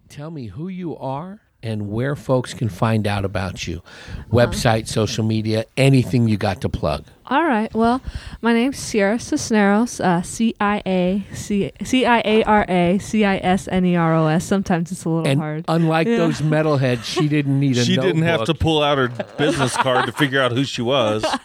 tell me who you are and where folks can find out about you. Website, social media, anything you got to plug. All right. Well, my name's Ciara Cisneros. Uh, C I A C C I A R A C I S N E R O S. Sometimes it's a little And hard. unlike Yeah. those metalheads, she didn't need a she didn't have to pull out her business card to figure out who she was.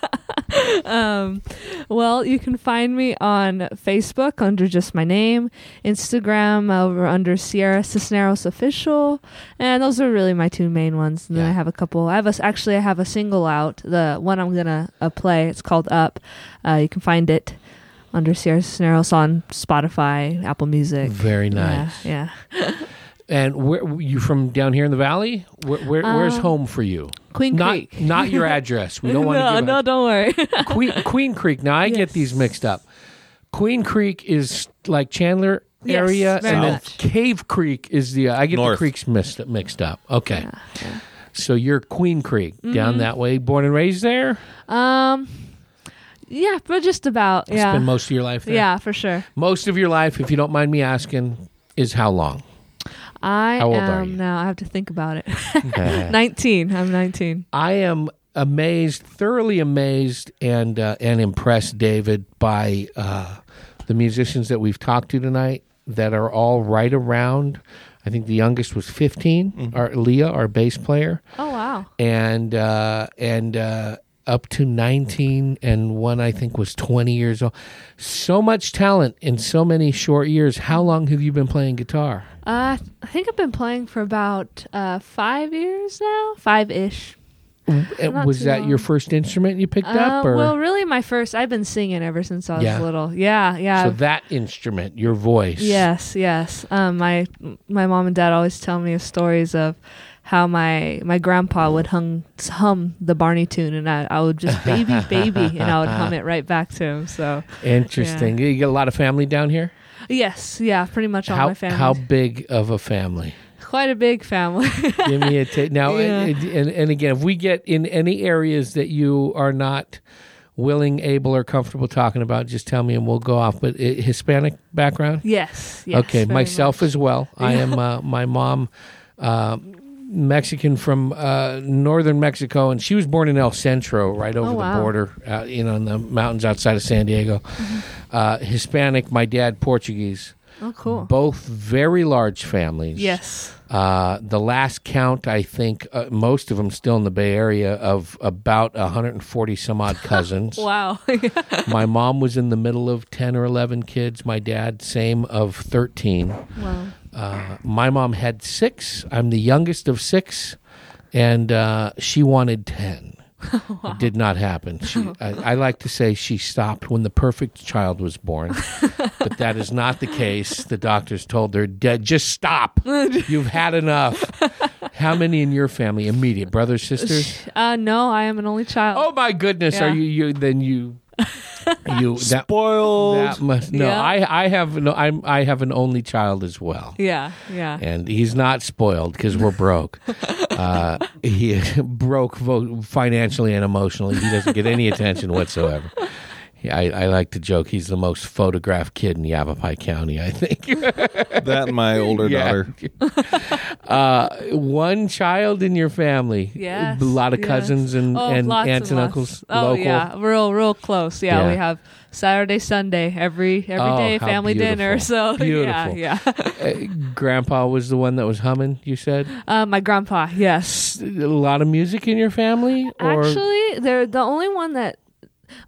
Um, well, you can find me on Facebook under just my name, Instagram over under Ciara Cisneros Official, and those are really my two main ones. And then I have a couple. I have a, s- actually I have a single out. The one I'm gonna uh, play. It's called Up. Uh, you can find it under Ciara Cisneros on Spotify, Apple Music. Very nice. Yeah. yeah. And where you from down here in the valley? Where, where, where's Um, home for you? Queen Not Creek. not your address. We don't want no, to give no, a- don't worry. Queen Queen Creek. Now I get these mixed up. Queen Creek is like Chandler Yes, area, very and then much. Cave Creek is the. I get North. the creeks mixed mixed up. Okay. So you're Queen Creek Mm-hmm. down that way, born and raised there. Um, yeah, but just about. Yeah. Spend most of your life there. yeah, for sure. Most of your life, if you don't mind me asking, is how long? I How old am are you? now. I have to think about it. 19. I'm 19. I am amazed, thoroughly amazed, and uh, and impressed, David, by uh, the musicians that we've talked to tonight that are all right around. I think the youngest was 15, our Leah, our bass player, Oh, wow. and uh, and uh, up to 19, and one I think was 20 years old. So much talent in so many short years. How long have you been playing guitar? Uh, I think I've been playing for about uh, five years now, five ish. Was that your first instrument you picked Uh, up, or well, really, my first. I've been singing ever since I was Yeah. little. Yeah, yeah. so that instrument, your voice? Yes, yes. Um, my my mom and dad always tell me stories of how my my grandpa would hum hum the Barney tune, and I, I would just baby baby, and I would hum it right back to him. So Interesting. You get a lot of family down here. yes, yeah, pretty much all how my family. how big of a family? Quite a big family. Give me a ta- now. Yeah. and, and, and again, if we get in any areas that you are not willing, able, or comfortable talking about, just tell me and we'll go off. But uh, Hispanic background. yes, yes. okay, myself much. as well. I am uh, my mom. Uh, Mexican from uh, northern Mexico, and she was born in El Centro, right over Oh, the border, uh, you know, in the mountains outside of San Diego. Mm-hmm. Uh, Hispanic, my dad Portuguese. Oh, cool. Both very large families. Yes. Uh, the last count, I think, uh, most of them still in the Bay Area, of about 140 some odd cousins. Wow. My mom was in the middle of 10 or 11 kids. My dad, same of 13. wow. Uh, my mom had six. I'm the youngest of six, and uh, she wanted 10. It did not happen. She, I, I like to say she stopped when the perfect child was born, but that is not the case. The doctors told her, just stop. You've had enough." How many in your family? Immediate brothers, sisters? Uh, no, I am an only child. Oh my goodness! Are you you? Then you you that Spoiled. that must no. Yeah. I I have no. I'm I have an only child as well Yeah, yeah. and he's not spoiled because we're broke. uh, he broke vo- financially and emotionally. He doesn't get any attention whatsoever. Yeah, I, I like to joke he's the most photographed kid in Yavapai County. I think. That and my older Yeah. daughter. uh, one child in your family. Yes, a lot of yes. cousins and, Oh, and lots aunts and, lots. uncles. Oh local. yeah, real real close. Yeah, Yeah. we have Saturday, Sunday, every every Oh, day how family dinner. So Beautiful. yeah, yeah. Uh, Grandpa was the one that was humming. You said Uh, my grandpa, yes. a lot of music in your family, or Actually, they're the only one that.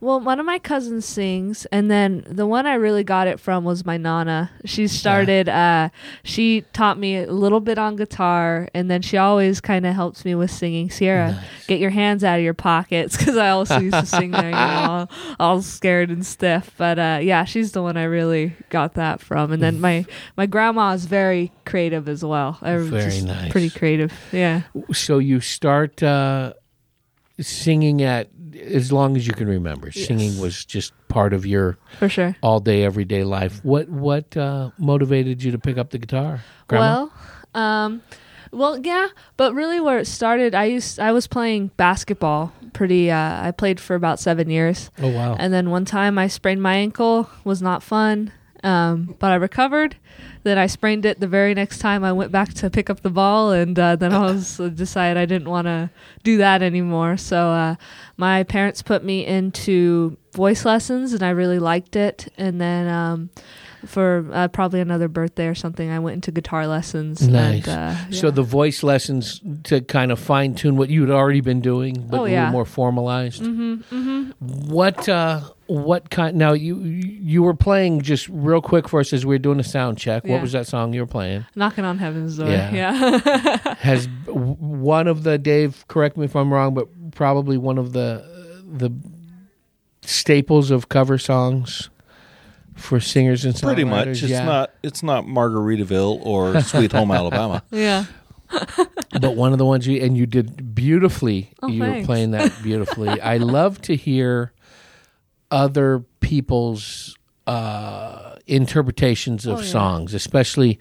Well, one of my cousins sings, and then the one I really got it from was my nana. She started. Uh, she taught me a little bit on guitar, and then she always kind of helps me with singing. Ciara, get your hands out of your pockets, because I also used to sing there, you know, all, all scared and stiff. But uh, yeah, she's the one I really got that from. And then my my grandma is very creative as well. Very nice. Pretty creative. Yeah. so you start uh, singing at as long as you can remember. Singing was just part of your For sure. all day, everyday life. What what uh, motivated you to pick up the guitar? Grandma? Well, um, well, yeah, but really, where it started, I used I was playing basketball. Pretty, uh, I played for about seven years, oh wow, and then one time I sprained my ankle. Was not fun, um, but I recovered. Then I sprained it the very next time I went back to pick up the ball, and uh, then I was uh, decided I didn't want to do that anymore. So uh, my parents put me into voice lessons, and I really liked it. And then um, for uh, probably another birthday or something, I went into guitar lessons. Nice. And, uh, So the voice lessons to kind of fine tune what you had already been doing, but Oh, a yeah. little more formalized. Mhm, mhm. What uh, what kind? Now you you were playing just real quick for us as we were doing a sound check. What was that song you were playing? knocking on heaven's door. Yeah. Yeah. Has one of the Dave? Correct me if I'm wrong, but probably one of the the staples of cover songs for singers and songwriters. Pretty much. It's yeah. not. It's not Margaritaville or Sweet Home Alabama. yeah. but one of the ones you and you did beautifully. Oh, you were playing that beautifully. I love to hear other people's uh, interpretations of Oh, yeah. songs, especially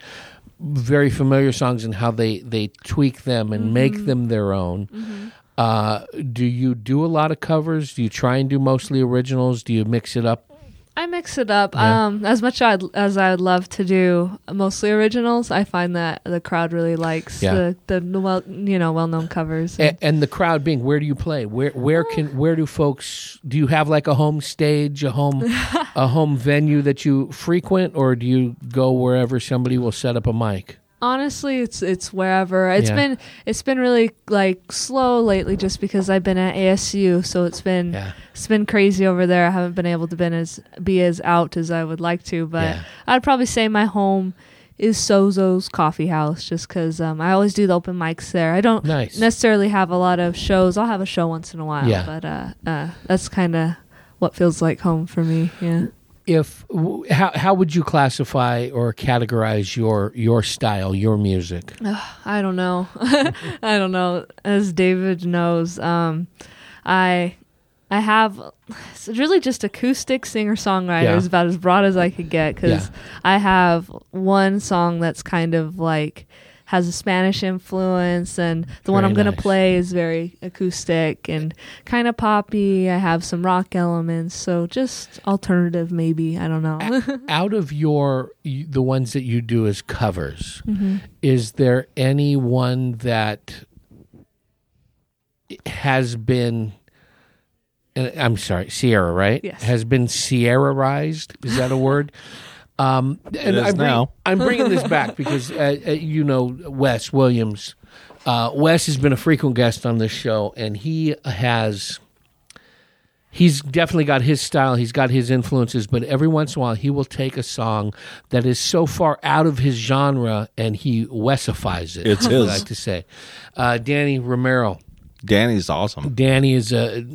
very familiar songs and how they they tweak them and make them their own. Uh, do you do a lot of covers? Do you try and do mostly originals? Do you mix it up? I mix it up. Yeah. Um, as much I'd, as I would love to do mostly originals, I find that the crowd really likes Yeah. the, the well you know well known covers. A- and the crowd being, where do you play? Where where can where do folks? Do you have like a home stage, a home a home venue that you frequent, or do you go wherever somebody will set up a mic? Honestly, it's it's wherever. It's Yeah. been it's been really like slow lately, just because I've been at ASU, so it's been Yeah. it's been crazy over there. I haven't been able to been as be as out as I would like to, but Yeah. I'd probably say my home is Sozo's Coffee House, just because um, I always do the open mics there. I don't Nice. necessarily have a lot of shows. I'll have a show once in a while, Yeah. but uh, uh, that's kind of what feels like home for me. Yeah. If how how would you classify or categorize your your style, your music? I don't know. I don't know. As David knows, um, I I have it's really just acoustic singer songwriter Yeah. is about as broad as I could get because Yeah. I have one song that's kind of like has a Spanish influence, and the one I'm gonna play is very acoustic and kind of poppy. I have some rock elements, so just alternative, maybe. I don't know. Out of your the ones that you do as covers, Mm-hmm. is there any one that has been? I'm sorry, Ciara, right? Yes. Has been Sierraized. Is that a word? Um, and I'm bring-. I'm bringing this back because uh, uh, you know Wes Williams. Uh, Wes has been a frequent guest on this show, and he has. He's definitely got his style. He's got his influences, but every once in a while he will take a song that is so far out of his genre and he Wesifies it. It's I his. like to say. Uh, Danny Romero. Danny's awesome. Danny is a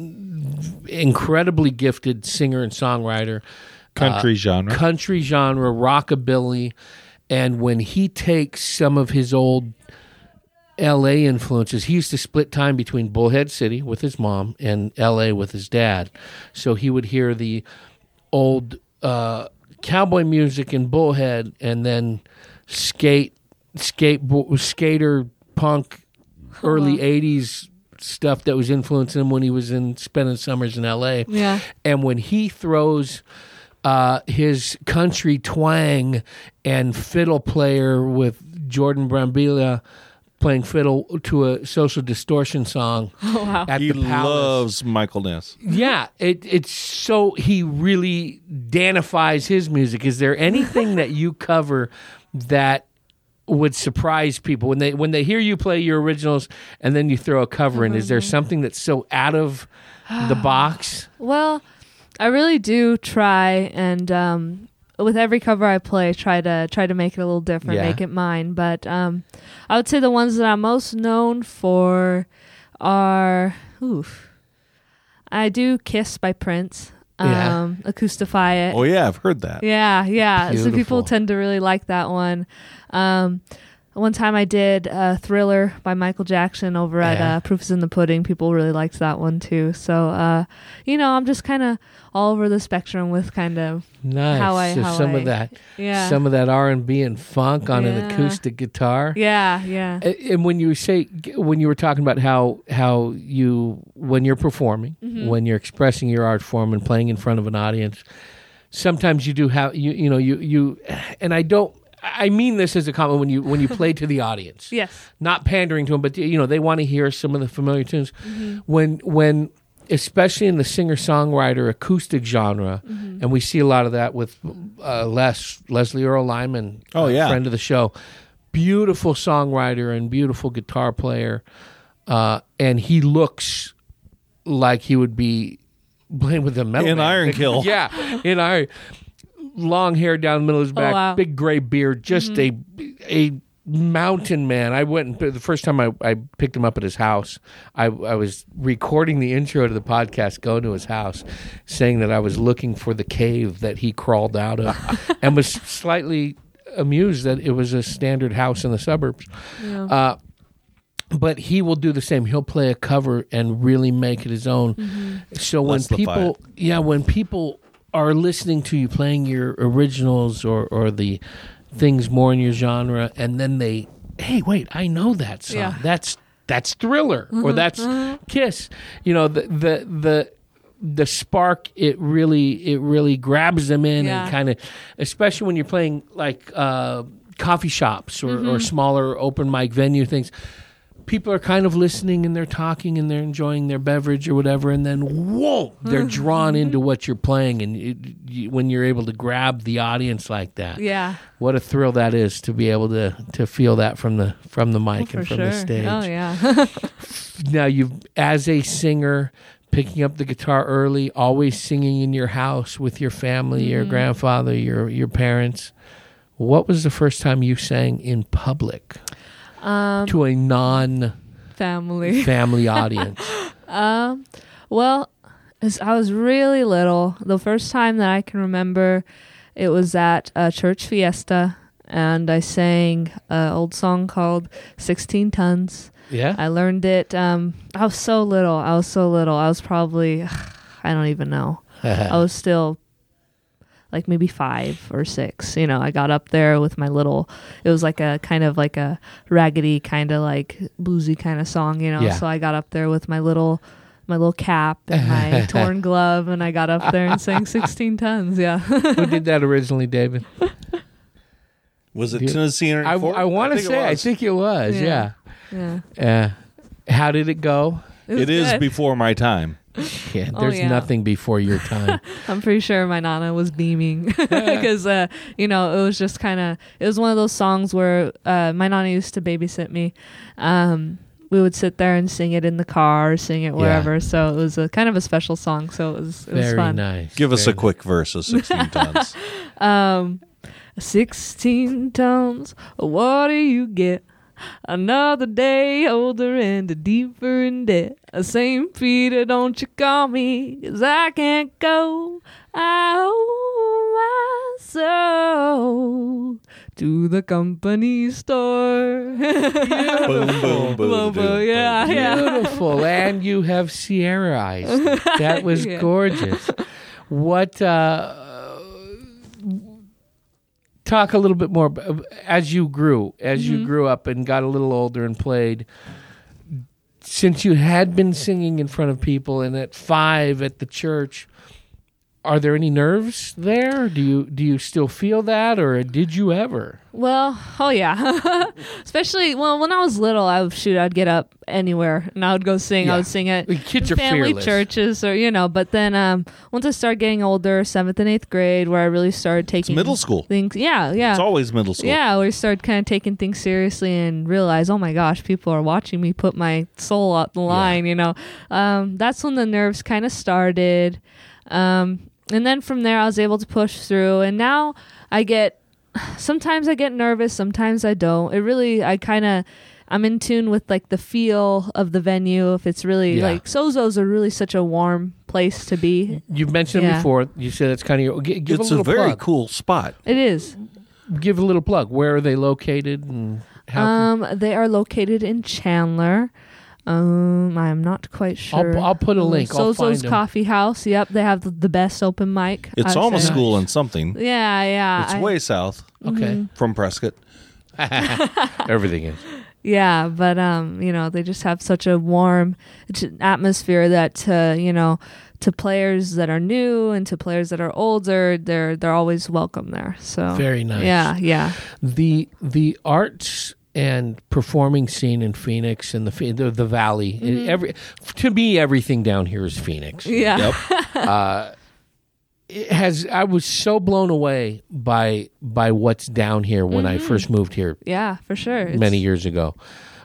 incredibly gifted singer and songwriter Country genre. country genre, rockabilly, and when he takes some of his old LA influences, he used to split time between Bullhead City with his mom and LA with his dad. So he would hear the old uh, cowboy music in Bullhead and then skate, skate, skater, punk, early 80s stuff that was influencing him when he was in spending summers in LA. yeah. And when he throws uh, his country twang and fiddle player with Jordan Brambilla playing fiddle to a social distortion song Oh, wow. at he the Palace. loves Michael Ness. Yeah, it, it's so he really danifies his music. Is there anything that you cover that would surprise people when they when they hear you play your originals and then you throw a cover in? Is there something that's so out of the box? Well, I really do try and um with every cover I play try to try to make it a little different, Yeah. make it mine. But um I would say the ones that I'm most known for are oof. I do Kiss by Prince. Yeah. Um Acoustify it. Oh yeah, I've heard that. Yeah, yeah. So people tend to really like that one. Um, one time I did uh, Thriller by Michael Jackson over at Yeah. uh, Proofs in the Pudding. People really liked that one too. So, uh, you know, I'm just kind of all over the spectrum with kind of Nice. How I- so how some I- of that, yeah, some of that R and B and funk on an acoustic guitar. yeah, yeah. A- And when you say when you were talking about how how you when you're performing, Mm-hmm. when you're expressing your art form and playing in front of an audience, sometimes you do have you you know you you and I don't I mean this as a comment when you when you play to the audience. Yes. Not pandering to them, but you know they want to hear some of the familiar tunes. Mm-hmm. When when especially in the singer songwriter acoustic genre, Mm-hmm. and we see a lot of that with uh, Les Leslie Earl Lyman, Oh, a yeah. friend of the show, beautiful songwriter and beautiful guitar player, uh, and he looks like he would be playing with the metal In band. Iron Kill. yeah, in Iron. Long hair down the middle of his back, wow. big gray beard, just a a mountain man. I went and the first time I, I picked him up at his house. I I was recording the intro to the podcast, going to his house, saying that I was looking for the cave that he crawled out of, and was slightly amused that it was a standard house in the suburbs. Yeah. Uh, but he will do the same. He'll play a cover and really make it his own. So when Let's-lify people, yeah, when people are listening to you playing your originals or or the things more in your genre, and then they, hey, wait, I know that song. Yeah. That's that's Thriller or that's Kiss. You know, the the the the spark it really it really grabs them in Yeah. and kind of especially when you're playing like uh coffee shops or, Mm-hmm. or smaller open mic venue things people are kind of listening and they're talking and they're enjoying their beverage or whatever and then whoa they're drawn into what you're playing and it, you, when you're able to grab the audience like that Yeah. what a thrill that is to be able to to feel that from the from the mic For and from sure. the stage Oh yeah. now you as a singer picking up the guitar early always singing in your house with your family your Mm-hmm. grandfather your your parents what was the first time you sang in public um, to a non family. family audience Um, well, as I was really little. The first time that I can remember, it was at a church fiesta, and I sang an old song called "16 Tons." yeah I learned it. Um, I was so little. I was so little. I was probably, I don't even know. I was still like maybe five or six. You know, I got up there with my little. It was like a kind of like a raggedy kind of like bluesy kind of song. You know, Yeah. so I got up there with my little. My little cap and my torn glove, and I got up there and sang 16 tons. Yeah. who did that originally david Was it Tennessee i, I want to say i think it was Yeah. yeah, yeah. Uh, how did it go was it is before my time. yeah Oh, there's yeah. nothing before your time I'm pretty sure my nana was beaming because uh, you know it was just kind of it was one of those songs where uh, my nana used to babysit me. Um, we would sit there and sing it in the car, or sing it wherever. So it was a kind of a special song. So it was it was very fun. nice Give us Very a quick verse of 16 tons. Um, 16 tons, what do you get? Another day older and deeper in debt. St. Peter, don't you call me, 'cause I can't go. I owe my soul to the company store. boom, boom, boom, Boom, boom, yeah, yeah. Beautiful, and you have Sierraized. That was Yeah. gorgeous. What? Uh, talk a little bit more as you grew, as Mm-hmm. you grew up and got a little older and played. Since you had been singing in front of people, and at five at the church, are there any nerves there? Do you do you still feel that, or did you ever? Well, oh yeah. Especially well, when I was little, I would shoot. I'd get up anywhere and I would go sing. Yeah. I would sing at kids are family fearless. churches or you know. But then um, once I started getting older, seventh and eighth grade, where I really started taking middle school. things. Yeah, yeah. It's always middle school. Yeah, we started kind of taking things seriously and realize, oh my gosh, people are watching me put my soul out the line. You know, um, that's when the nerves kind of started, um, and then from there I was able to push through. And now I get sometimes I get nervous, sometimes I don't. It really, I kind of. I'm in tune with like the feel of the venue. If it's really Yeah. like Sozo's are really such a warm place to be. You've mentioned it before. You said it's kind of your. g- Give It's a a, very plug. cool spot. It is. Give a little plug. Where are they located and how? can- Um, they are located in Chandler. Um, I am not quite I'll, sure. I'll put a link. I'll find Sozo's them. Coffee House. Yep, they have the, the best open mic. It's I'd almost say. school and something. Yeah, yeah. It's I- way south Okay. from Prescott. Everything is. Yeah, but um, you know, they just have such a warm j- atmosphere that uh, you know, to players that are new and to players that are older, they're they're always welcome there. So Very nice. Yeah, yeah. The the arts and performing scene in Phoenix and the the, the Valley. Mm-hmm. Every to me, everything down here is Phoenix. Yeah. Yep. Uh, it has I was so blown away by by what's down here when I mm-hmm. first moved here Yeah, for sure. It's- many years ago,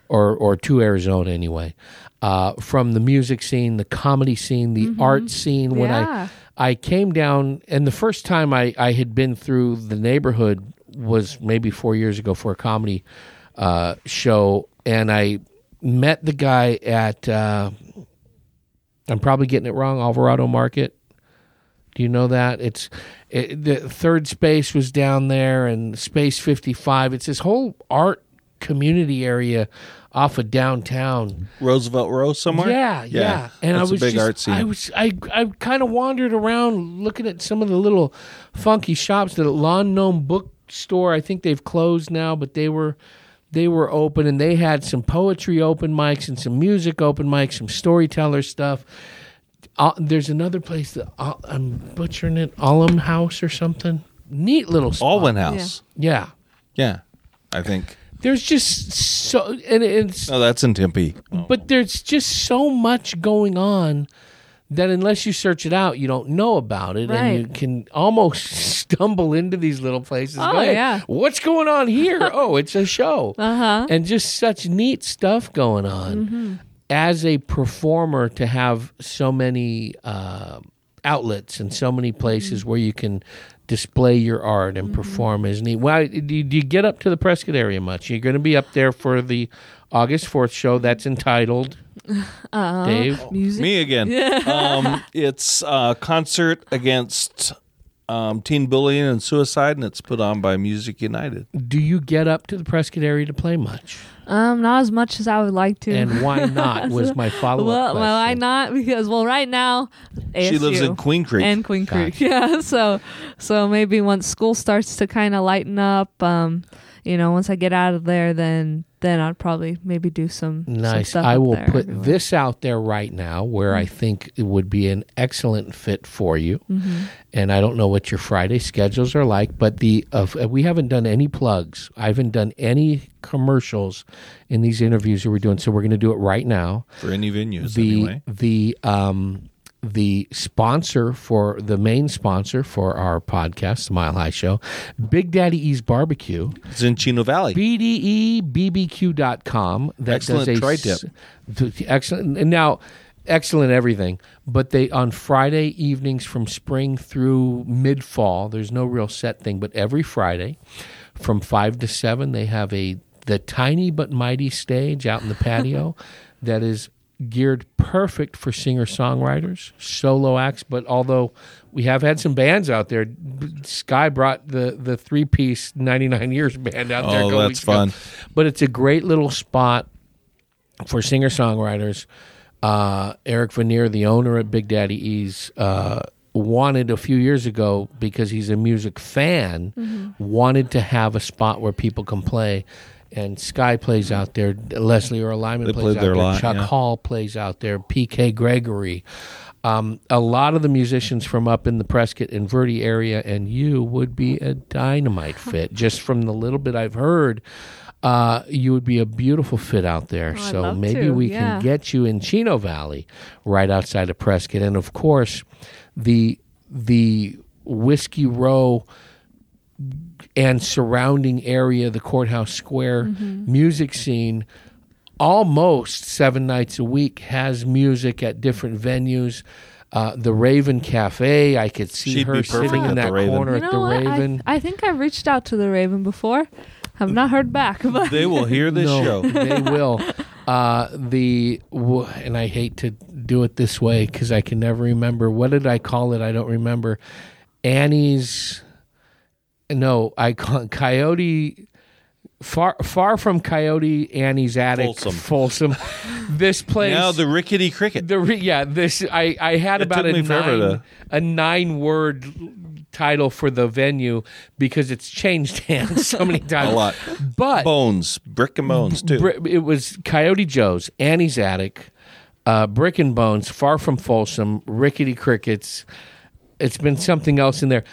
or or to Arizona anyway. Uh, from the music scene, the comedy scene, the mm-hmm. art scene. When Yeah. I I came down, and the first time I I had been through the neighborhood was maybe four years ago for a comedy uh, show, and I met the guy at. Uh, I'm probably getting it wrong. Alvarado Market. Do you know that it's it, the third space was down there and space 55 it's this whole art community area off of downtown Roosevelt Row somewhere. yeah yeah, and That's i was big just, art scene. i was i i kind of wandered around looking at some of the little funky shops the lawn gnome Bookstore. I think they've closed now, but they were they were open and they had some poetry open mics and some music open mics, some storyteller stuff. Uh, there's another place that uh, I'm butchering it, Alum House or something. Neat little spot. Alwun House. Yeah. Yeah. I think. There's just so and it's No, that's in Tempe. but there's just so much going on that unless you search it out, you don't know about it, and you can almost stumble into these little places. Oh, Go, "Hey, yeah. what's going on here? oh, it's a show, Uh huh. and just such neat stuff going on. Mm-hmm. As a performer, to have so many uh, outlets and so many places Mm-hmm. where you can display your art and perform is neat. Well, do you, do you get up to the Prescott area much? You're going to be up there for the August 4th show that's entitled Uh, Dave. music. Me again. um, it's a concert against um, teen bullying and suicide, and it's put on by Music United. Do you get up to the Prescott area to play much? Um, not as much as I would like to. And why not was my follow up well, question. well, why not? Because well, right now, She lives in Queen Creek. and Queen Creek. Yeah, so so maybe once school starts to kind of lighten up, um, you know, once I get out of there, then then I'd probably maybe do some some Nice. stuff I will put everywhere. this out there right now where I think it would be an excellent fit for you. Mm-hmm. And I don't know what your Friday schedules are like, but the uh, we haven't done any plugs. I haven't done any commercials in these interviews that we're doing, so we're going to do it right now. for any venues, the anyway. the um the sponsor for the main sponsor for our podcast, Mile High Show, Big Daddy E's Barbecue, It's in Chino Valley. BDEBBQ.com. That Excellent does a tri-tip. s- Excellent. And now, excellent everything. But they on Friday evenings from spring through mid fall. There's no real set thing, but every Friday from five to seven, they have a the tiny but mighty stage out in the patio that is geared perfect for singer songwriters, solo acts. But although we have had some bands out there, Sky brought the the three piece ninety nine years band out there. Oh, that's weeks ago. fun. But it's a great little spot for singer songwriters. Uh, Eric Vanier, the owner at Big Daddy E's, uh, wanted a few years ago because he's a music fan, wanted to have a spot where people can play. And Sky plays out there. Leslie Earl Lyman They plays out there lot, Chuck yeah. Hall plays out there. PK Gregory. Um, a lot of the musicians from up in the Prescott and Verde area and you would be a dynamite fit. Just from the little bit I've heard, uh, you would be a beautiful fit out there. Oh, so maybe to, we yeah. can get you in Chino Valley, right outside of Prescott, and of course, the the Whiskey Row and surrounding area, the courthouse square Mm-hmm. music scene, almost seven nights a week has music at different venues. Uh, the Raven Cafe, I could see She'd her be perfect sitting in at the that Raven. corner You at know the what? I- Raven. I, think I've reached out to the Raven before. I've not heard back, but They will hear this no, show. they will. Uh, the and I hate to do it this way because I can never remember what did I call it. I don't remember. Annie's. No, I call Coyote. Far far from Coyote Annie's attic. Folsom. Folsom. this place. Now the rickety cricket. The yeah, this I I had It about a nine, to- a nine word title for the venue because it's changed hands so many times. A lot. but Bones, brick and bones too. Br- it was Coyote Joe's, Annie's Attic, uh, Brick and Bones, Far from Folsom, Rickety Crickets. It's been something else in there.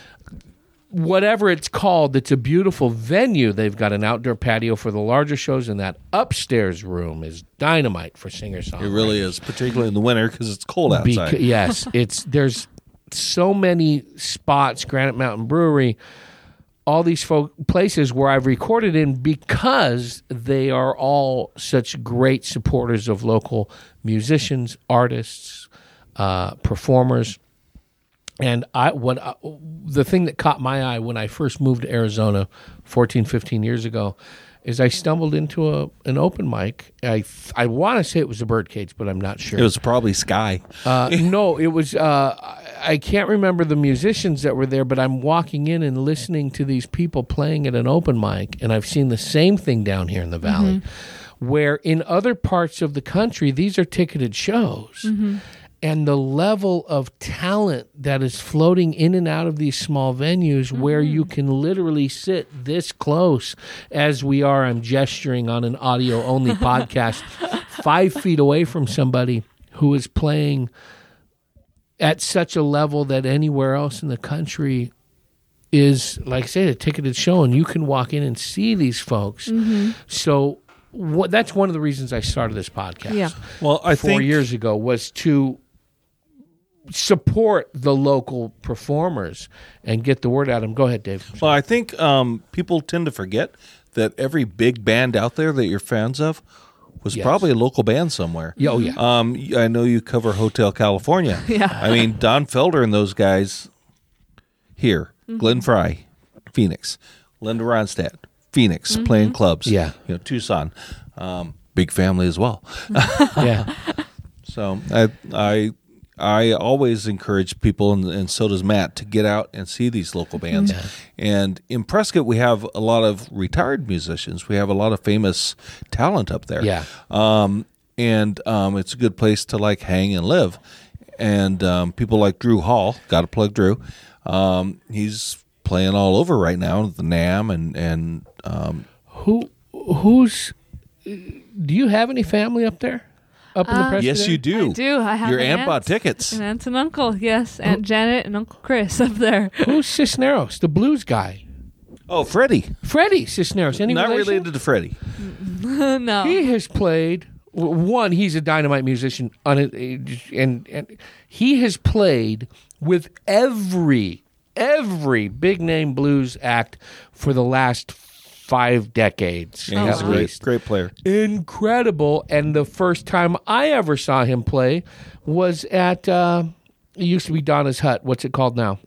Whatever it's called, it's a beautiful venue. They've got an outdoor patio for the larger shows, and that upstairs room is dynamite for singer songwriters. It really is, particularly in the winter because it's cold outside. Beca- yes, it's there's so many spots, Granite Mountain Brewery, all these folk places where I've recorded in because they are all such great supporters of local musicians, artists, uh, performers. And I what I, the thing that caught my eye when I first moved to Arizona 14 15 years ago is I stumbled into a an open mic. I I want to say it was a birdcage, but I'm not sure. It was probably Sky. Uh, no, it was. Uh, I- I can't remember the musicians that were there, but I'm walking in and listening to these people playing at an open mic, and I've seen the same thing down here in the valley, where in other parts of the country these are ticketed shows, and the level of talent that is floating in and out of these small venues where you mm-hmm. can literally sit this close as we are i'm gesturing on an audio only podcast five feet away from somebody who is playing at such a level that anywhere else in the country is like I say a ticketed show and you can walk in and see these folks. Mm-hmm. So what that's one of the reasons I started this podcast. Yeah. Well, I four think years ago was to support the local performers and get the word out. Them. Go ahead, Dave. Well, I think um, people tend to forget that every big band out there that you're fans of was Yes. probably a local band somewhere. Yeah, oh, yeah. Um, y- I know you cover Hotel California. Yeah. I mean, Don Felder and those guys here, Mm-hmm. Glenn Frey, Phoenix, Linda Ronstadt, Phoenix, playing clubs. Yeah. You know, Tucson, um, big family as well. yeah. So I I I always encourage people, and, and so does Matt, to get out and see these local bands. And in Prescott, we have a lot of retired musicians. We have a lot of famous talent up there. Yeah. Um, and um, it's a good place to like hang and live. And um, people like Drew Hall, got to plug Drew. Um, he's playing all over right now, with the Nam and and um, Who who's do you have any family up there? Up in the um, press yes, you do. I do. I have Your an aunt aunt. bought tickets. An aunt and uncle, yes. Aunt Janet and Uncle Chris up there. Who's Cisneros, the blues guy? Oh, Freddie, Freddie Cisneros. Any not relation? related to Freddie. no. He has played. w- One, he's a dynamite musician, on it, and and he has played with every every big name blues act for the last five decades. Yeah, he's at a great, least. great player. incredible. And the first time I ever saw him play was at uh, it used to be Donna's Hut. What's it called now?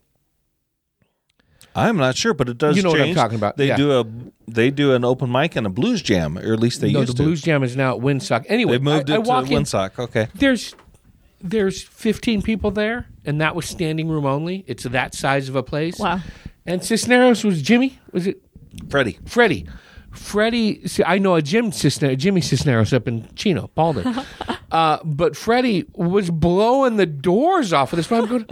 I'm not sure, but it does. You know what I'm talking about, They yeah. do a they do an open mic and a blues jam, or at least they used to. no, used the to. Blues Jam is now at Windsock. Anyway, They moved I, it I walk to in, Windsock. Okay, There's there's 15 people there, and that was standing room only. It's that size of a place. Wow. And Cisneros was Jimmy. Was it Freddie. Freddie? Freddie, see, I know a Jim Cisneros, Jimmy Cisneros up in Chino, Valley. uh, but Freddie was blowing the doors off of this. I'm going,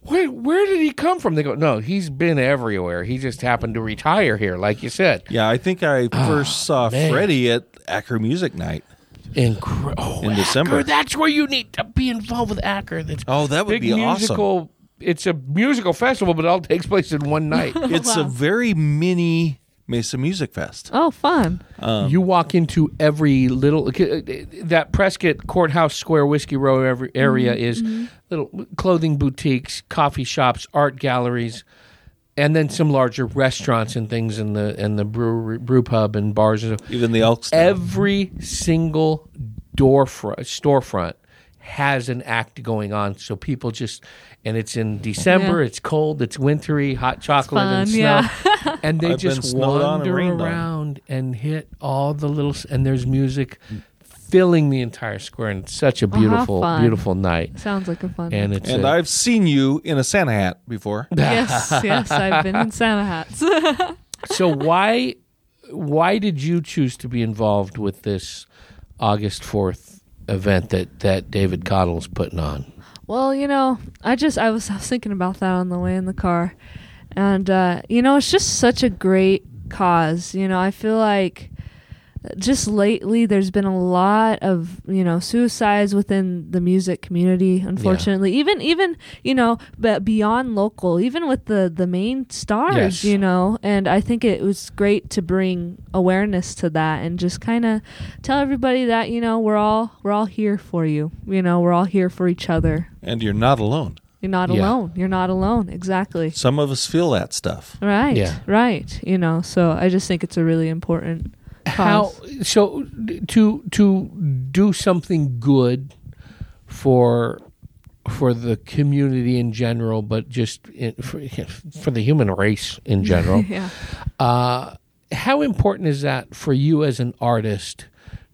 where, where did he come from? They go, no, he's been everywhere. He just happened to retire here, like you said. Yeah, I think I first saw Ah, man. Freddie at Acker Music Night. Incre- oh, In December. Acker, that's where you need to be involved with Acker. That's Oh, that would big be awesome. Musical. It's a musical festival, but it all takes place in one night. It's a very mini Mesa Music Fest. Oh, fun. Um, you walk into every little uh, that Prescott Courthouse Square Whiskey Row every area mm-hmm. is mm-hmm. little clothing boutiques, coffee shops, art galleries, and then some larger restaurants and things in the and the brewery, brew pub and bars. And stuff. Even the Elks. Every single door front, storefront has an act going on. So people just and it's in December. Yeah. It's cold. It's wintry. Hot chocolate and snow. yeah. and they I've just snowed on and wander on. around and hit all the little and there's music filling the entire square and it's such a beautiful fun. beautiful night Sounds like a fun. and it's and a- I've seen you in a Santa hat before. yes, yes, I've been in Santa hats. so why why did you choose to be involved with this August 4th event that that David Cottle's putting on Well, you know, I just I was, I was thinking about that on the way in the car, and uh, you know, it's just such a great cause. You know, I feel like just lately there's been a lot of you know suicides within the music community unfortunately even even you know but beyond local even with the the main stars Yes. you know and i think it was great to bring awareness to that and just kind of tell everybody that you know we're all we're all here for you you know we're all here for each other And you're not alone. you're not Yeah. alone you're not alone exactly Some of us feel that stuff. right Yeah. right you know so i just think it's a really important how so to to do something good for for the community in general but just in, for, for the human race in general yeah uh, how important is that for you as an artist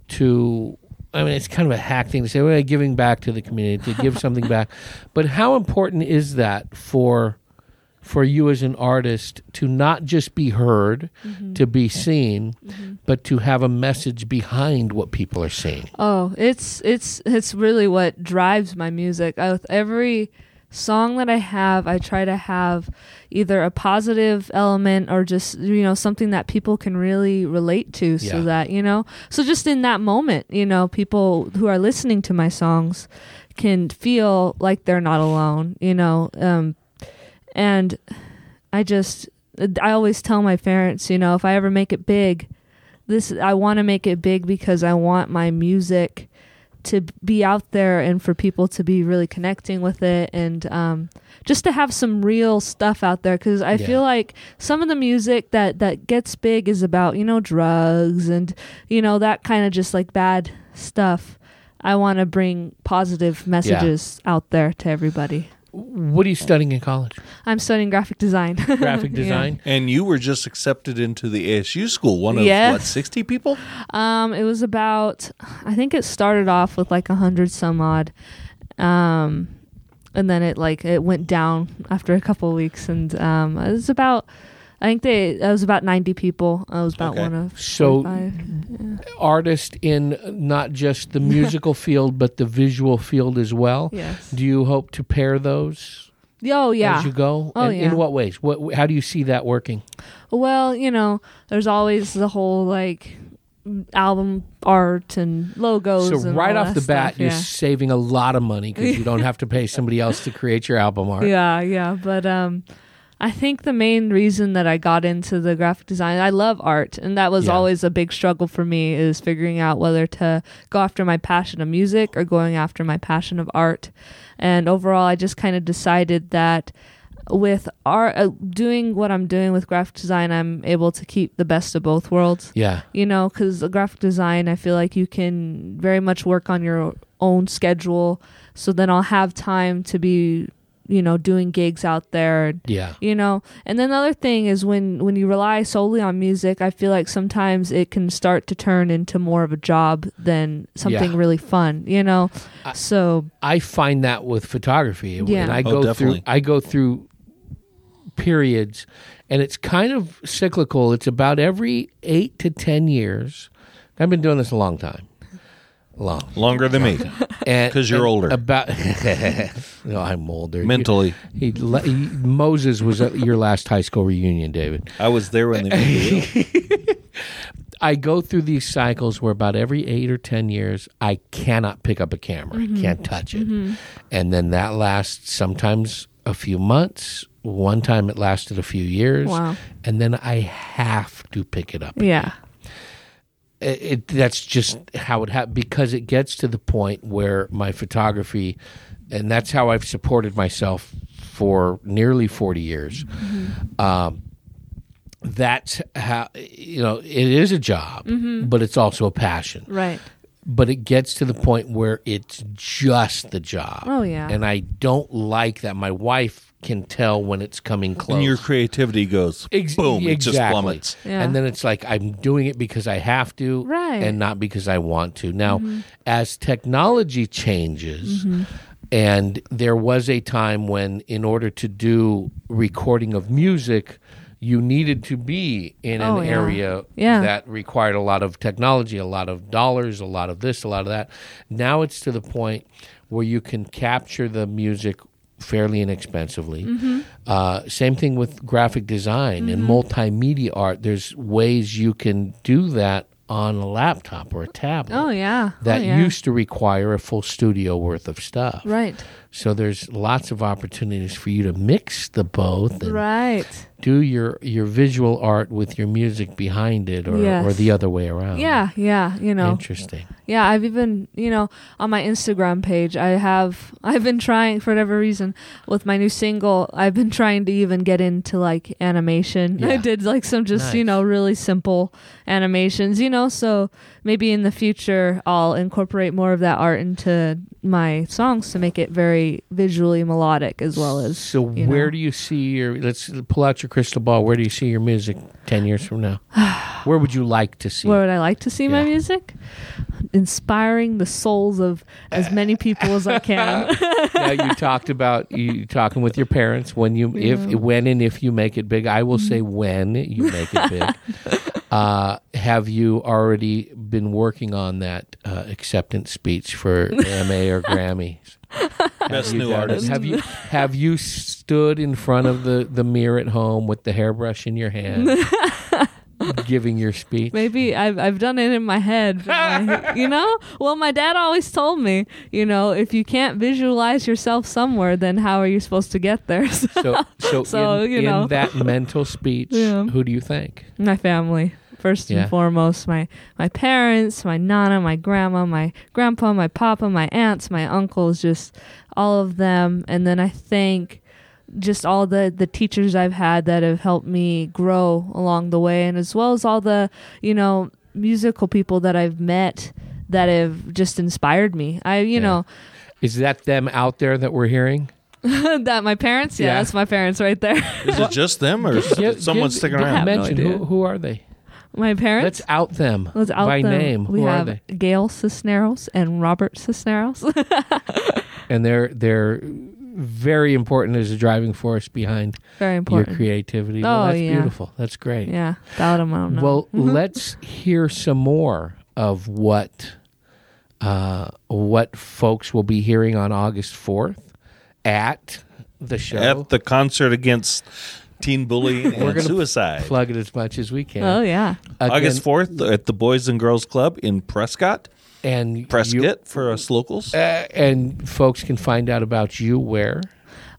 to I mean, it's kind of a hack thing to say, well, giving back to the community, to give something back. But how important is that for for you as an artist to not just be heard, Mm-hmm. to be seen, but to have a message behind what people are seeing. Oh, it's it's it's really what drives my music. I, with every song that I have, I try to have either a positive element or just you know something that people can really relate to, so Yeah. that you know. So just in that moment, you know, people who are listening to my songs can feel like they're not alone. You know, um, and I just I always tell my parents, you know, if I ever make it big, this I want to make it big because I want my music to be out there and for people to be really connecting with it and um, just to have some real stuff out there because I Yeah. feel like some of the music that that gets big is about you know drugs and you know that kind of just like bad stuff. I want to bring positive messages out there to everybody. What are you studying in college? I'm studying graphic design. Graphic Yeah. design? And you were just accepted into the ASU school, one of Yes. what, 60 people? Um, it was about I think it started off with like a hundred some odd, um, and then it like it went down after a couple of weeks, and um, it was about I think they it was about ninety people. I was about Okay. one of So 45. artist in not just the musical field but the visual field as well. yes. Do you hope to pair those Oh yeah. as you go? Oh, And yeah. In what ways? What how do you see that working? Well, you know, there's always the whole like album art and logos. So and right all off the bat, stuff, you're yeah. saving a lot of money because you don't have to pay somebody else to create your album art. Yeah, yeah, but um I think the main reason that I got into the graphic design, I love art, and that was Yeah. always a big struggle for me is figuring out whether to go after my passion of music or going after my passion of art. And overall, I just kind of decided that with art uh, doing what I'm doing with graphic design, I'm able to keep the best of both worlds Yeah. you know because graphic design i feel like you can very much work on your own schedule so then i'll have time to be you know doing gigs out there and Yeah. you know and then the other thing is when when you rely solely on music i feel like sometimes it can start to turn into more of a job than something Yeah. really fun you know I- so I find that with photography. Yeah. And I Oh, go definitely. through I go through periods and it's kind of cyclical. It's about every 8 to 10 years. I've been doing this a long time. Long. Longer than me, Because you're older. About No, I'm older. mentally. He, he, Moses was at your last high school reunion, David. I was there when they made the. I go through these cycles where about every eight or ten years I cannot pick up a camera, Mm-hmm. can't touch it, and then that lasts sometimes a few months. One time it lasted a few years, Wow. and then I have to pick it up. yeah It, that's just how it happens because it gets to the point where my photography, and that's how I've supported myself for nearly forty years. Um, that's how you know it is a job, but it's also a passion. right But it gets to the point where it's just the job. Oh, yeah. and I don't like that. My wife can tell when it's coming close. And your creativity goes Ex- boom, it just exactly. plummets. Yeah. And then it's like I'm doing it because I have to, Right. Mm-hmm. and not because I want to. Now, as technology changes, and there was a time when, in order to do recording of music, you needed to be in an Oh, yeah. area Yeah. that required a lot of technology, a lot of dollars, a lot of this, a lot of that. Now it's to the point where you can capture the music fairly inexpensively. Mm-hmm. Uh, same thing with graphic design and multimedia art. There's ways you can do that on a laptop or a tablet. oh yeah That oh, yeah. used to require a full studio worth of stuff. right So there's lots of opportunities for you to mix the both and right do your your visual art with your music behind it or, Yes. or the other way around. yeah yeah you know Interesting. Yeah, I've even, you know, on my Instagram page, I have, I've been trying for whatever reason with my new single, I've been trying to even get into like animation. I did like some just, you know, really simple animations, you know, so maybe in the future I'll incorporate more of that art into my songs to make it very visually melodic as well as. So where know. do you see your let's pull out your crystal ball. Where do you see your music 10 years from now? where would you like to see? Where would I like to see my Yeah. music? inspiring the souls of as many people as I can. now you talked about you talking with your parents when you if when and if you make it big. I will mm-hmm. say when you make it big. uh, have you already been working on that uh, acceptance speech for MA or Grammys? Best new artist. Have you have you stood in front of the the mirror at home with the hairbrush in your hand, giving your speech? Maybe I've I've done it in my head, I- you know. Well, my dad always told me, you know, if you can't visualize yourself somewhere, then how are you supposed to get there? So, So so, in, you in know. that mental speech, Yeah. who do you think? my family first and Yeah. foremost my my parents my nana my grandma my grandpa my papa my aunts my uncles just all of them and then i think just all the the teachers i've had that have helped me grow along the way and as well as all the you know musical people that i've met that have just inspired me i you Yeah. know Is that them out there that we're hearing? that my parents yeah, Yeah. that's my parents right there Is it just them or is someone sticking around? have no idea. who, who are they? My parents Let's out them Let's out by them. name. We who have are they? Gail Cisneros and Robert Cisneros. And they're they're very important as a driving force behind Very your creativity. Oh, well, that's yeah. beautiful. That's great. Yeah, without them, I don't know. Well, Mhm. let's hear some more of what uh, what folks will be hearing on August fourth at the show. At the concert against teen bullying We're and gonna suicide. Plug it as much as we can. oh yeah, Again, August 4th at the Boys and Girls Club in Prescott. and you- Prescott for us locals. uh, and folks can find out about you where.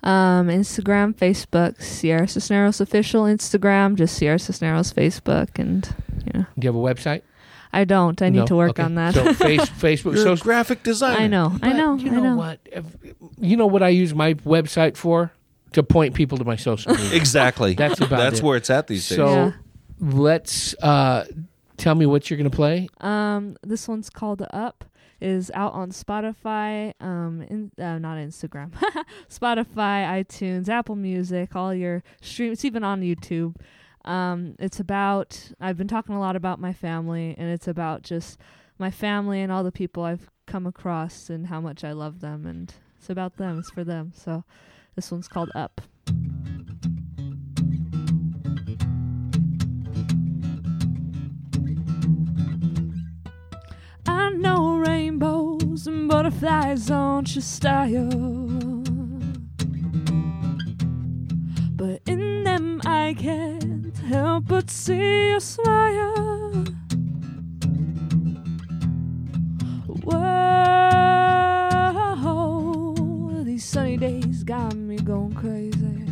um, Instagram, Facebook, Ciara Cisneros official Instagram, just Ciara Cisneros Facebook, and you know, Do you have a website? I don't. I need No? to work Okay. on that. So face, Facebook. You're So a graphic design. I know, I know, You know, know. what? If, you know what I use my website for? To point people to my social media. Exactly. That's about That's it. where it's at these days. so Yeah. let's uh, tell me what you're going to play. Um, this one's called Up. Is out on Spotify, um, in, uh, not Instagram, Spotify, iTunes, Apple Music, all your streams, it's even on YouTube. Um, it's about I've been talking a lot about my family, and it's about just my family and all the people I've come across and how much I love them, and it's about them. It's for them. So this one's called Up. I know rainbows and butterflies aren't your style. But in them I can't help but see your smile. Whoa, days got me going crazy.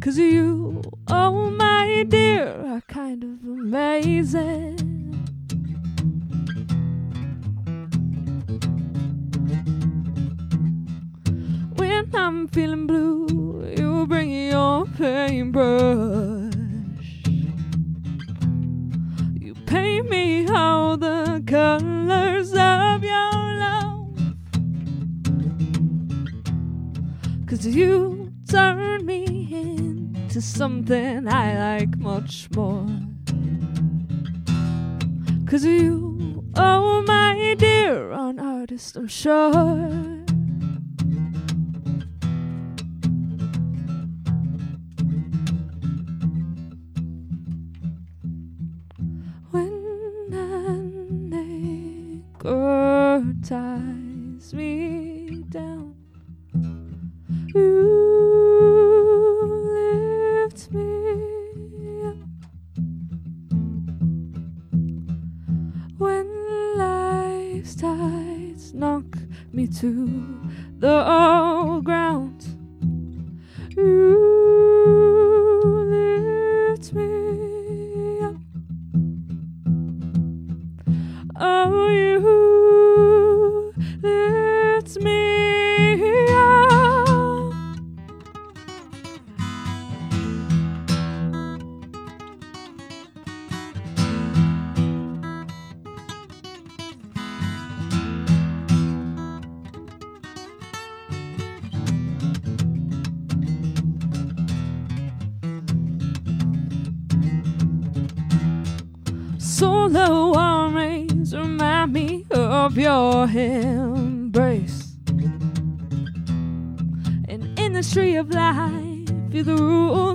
Cause you, oh my dear, are kind of amazing. When I'm feeling blue, you bring your paintbrush. You paint me all the colors Cause you turn me into something I like much more. Cause you, oh my dear, an artist, I'm sure. yellow arms remind me of your embrace. and in the industry of life, you're the rule.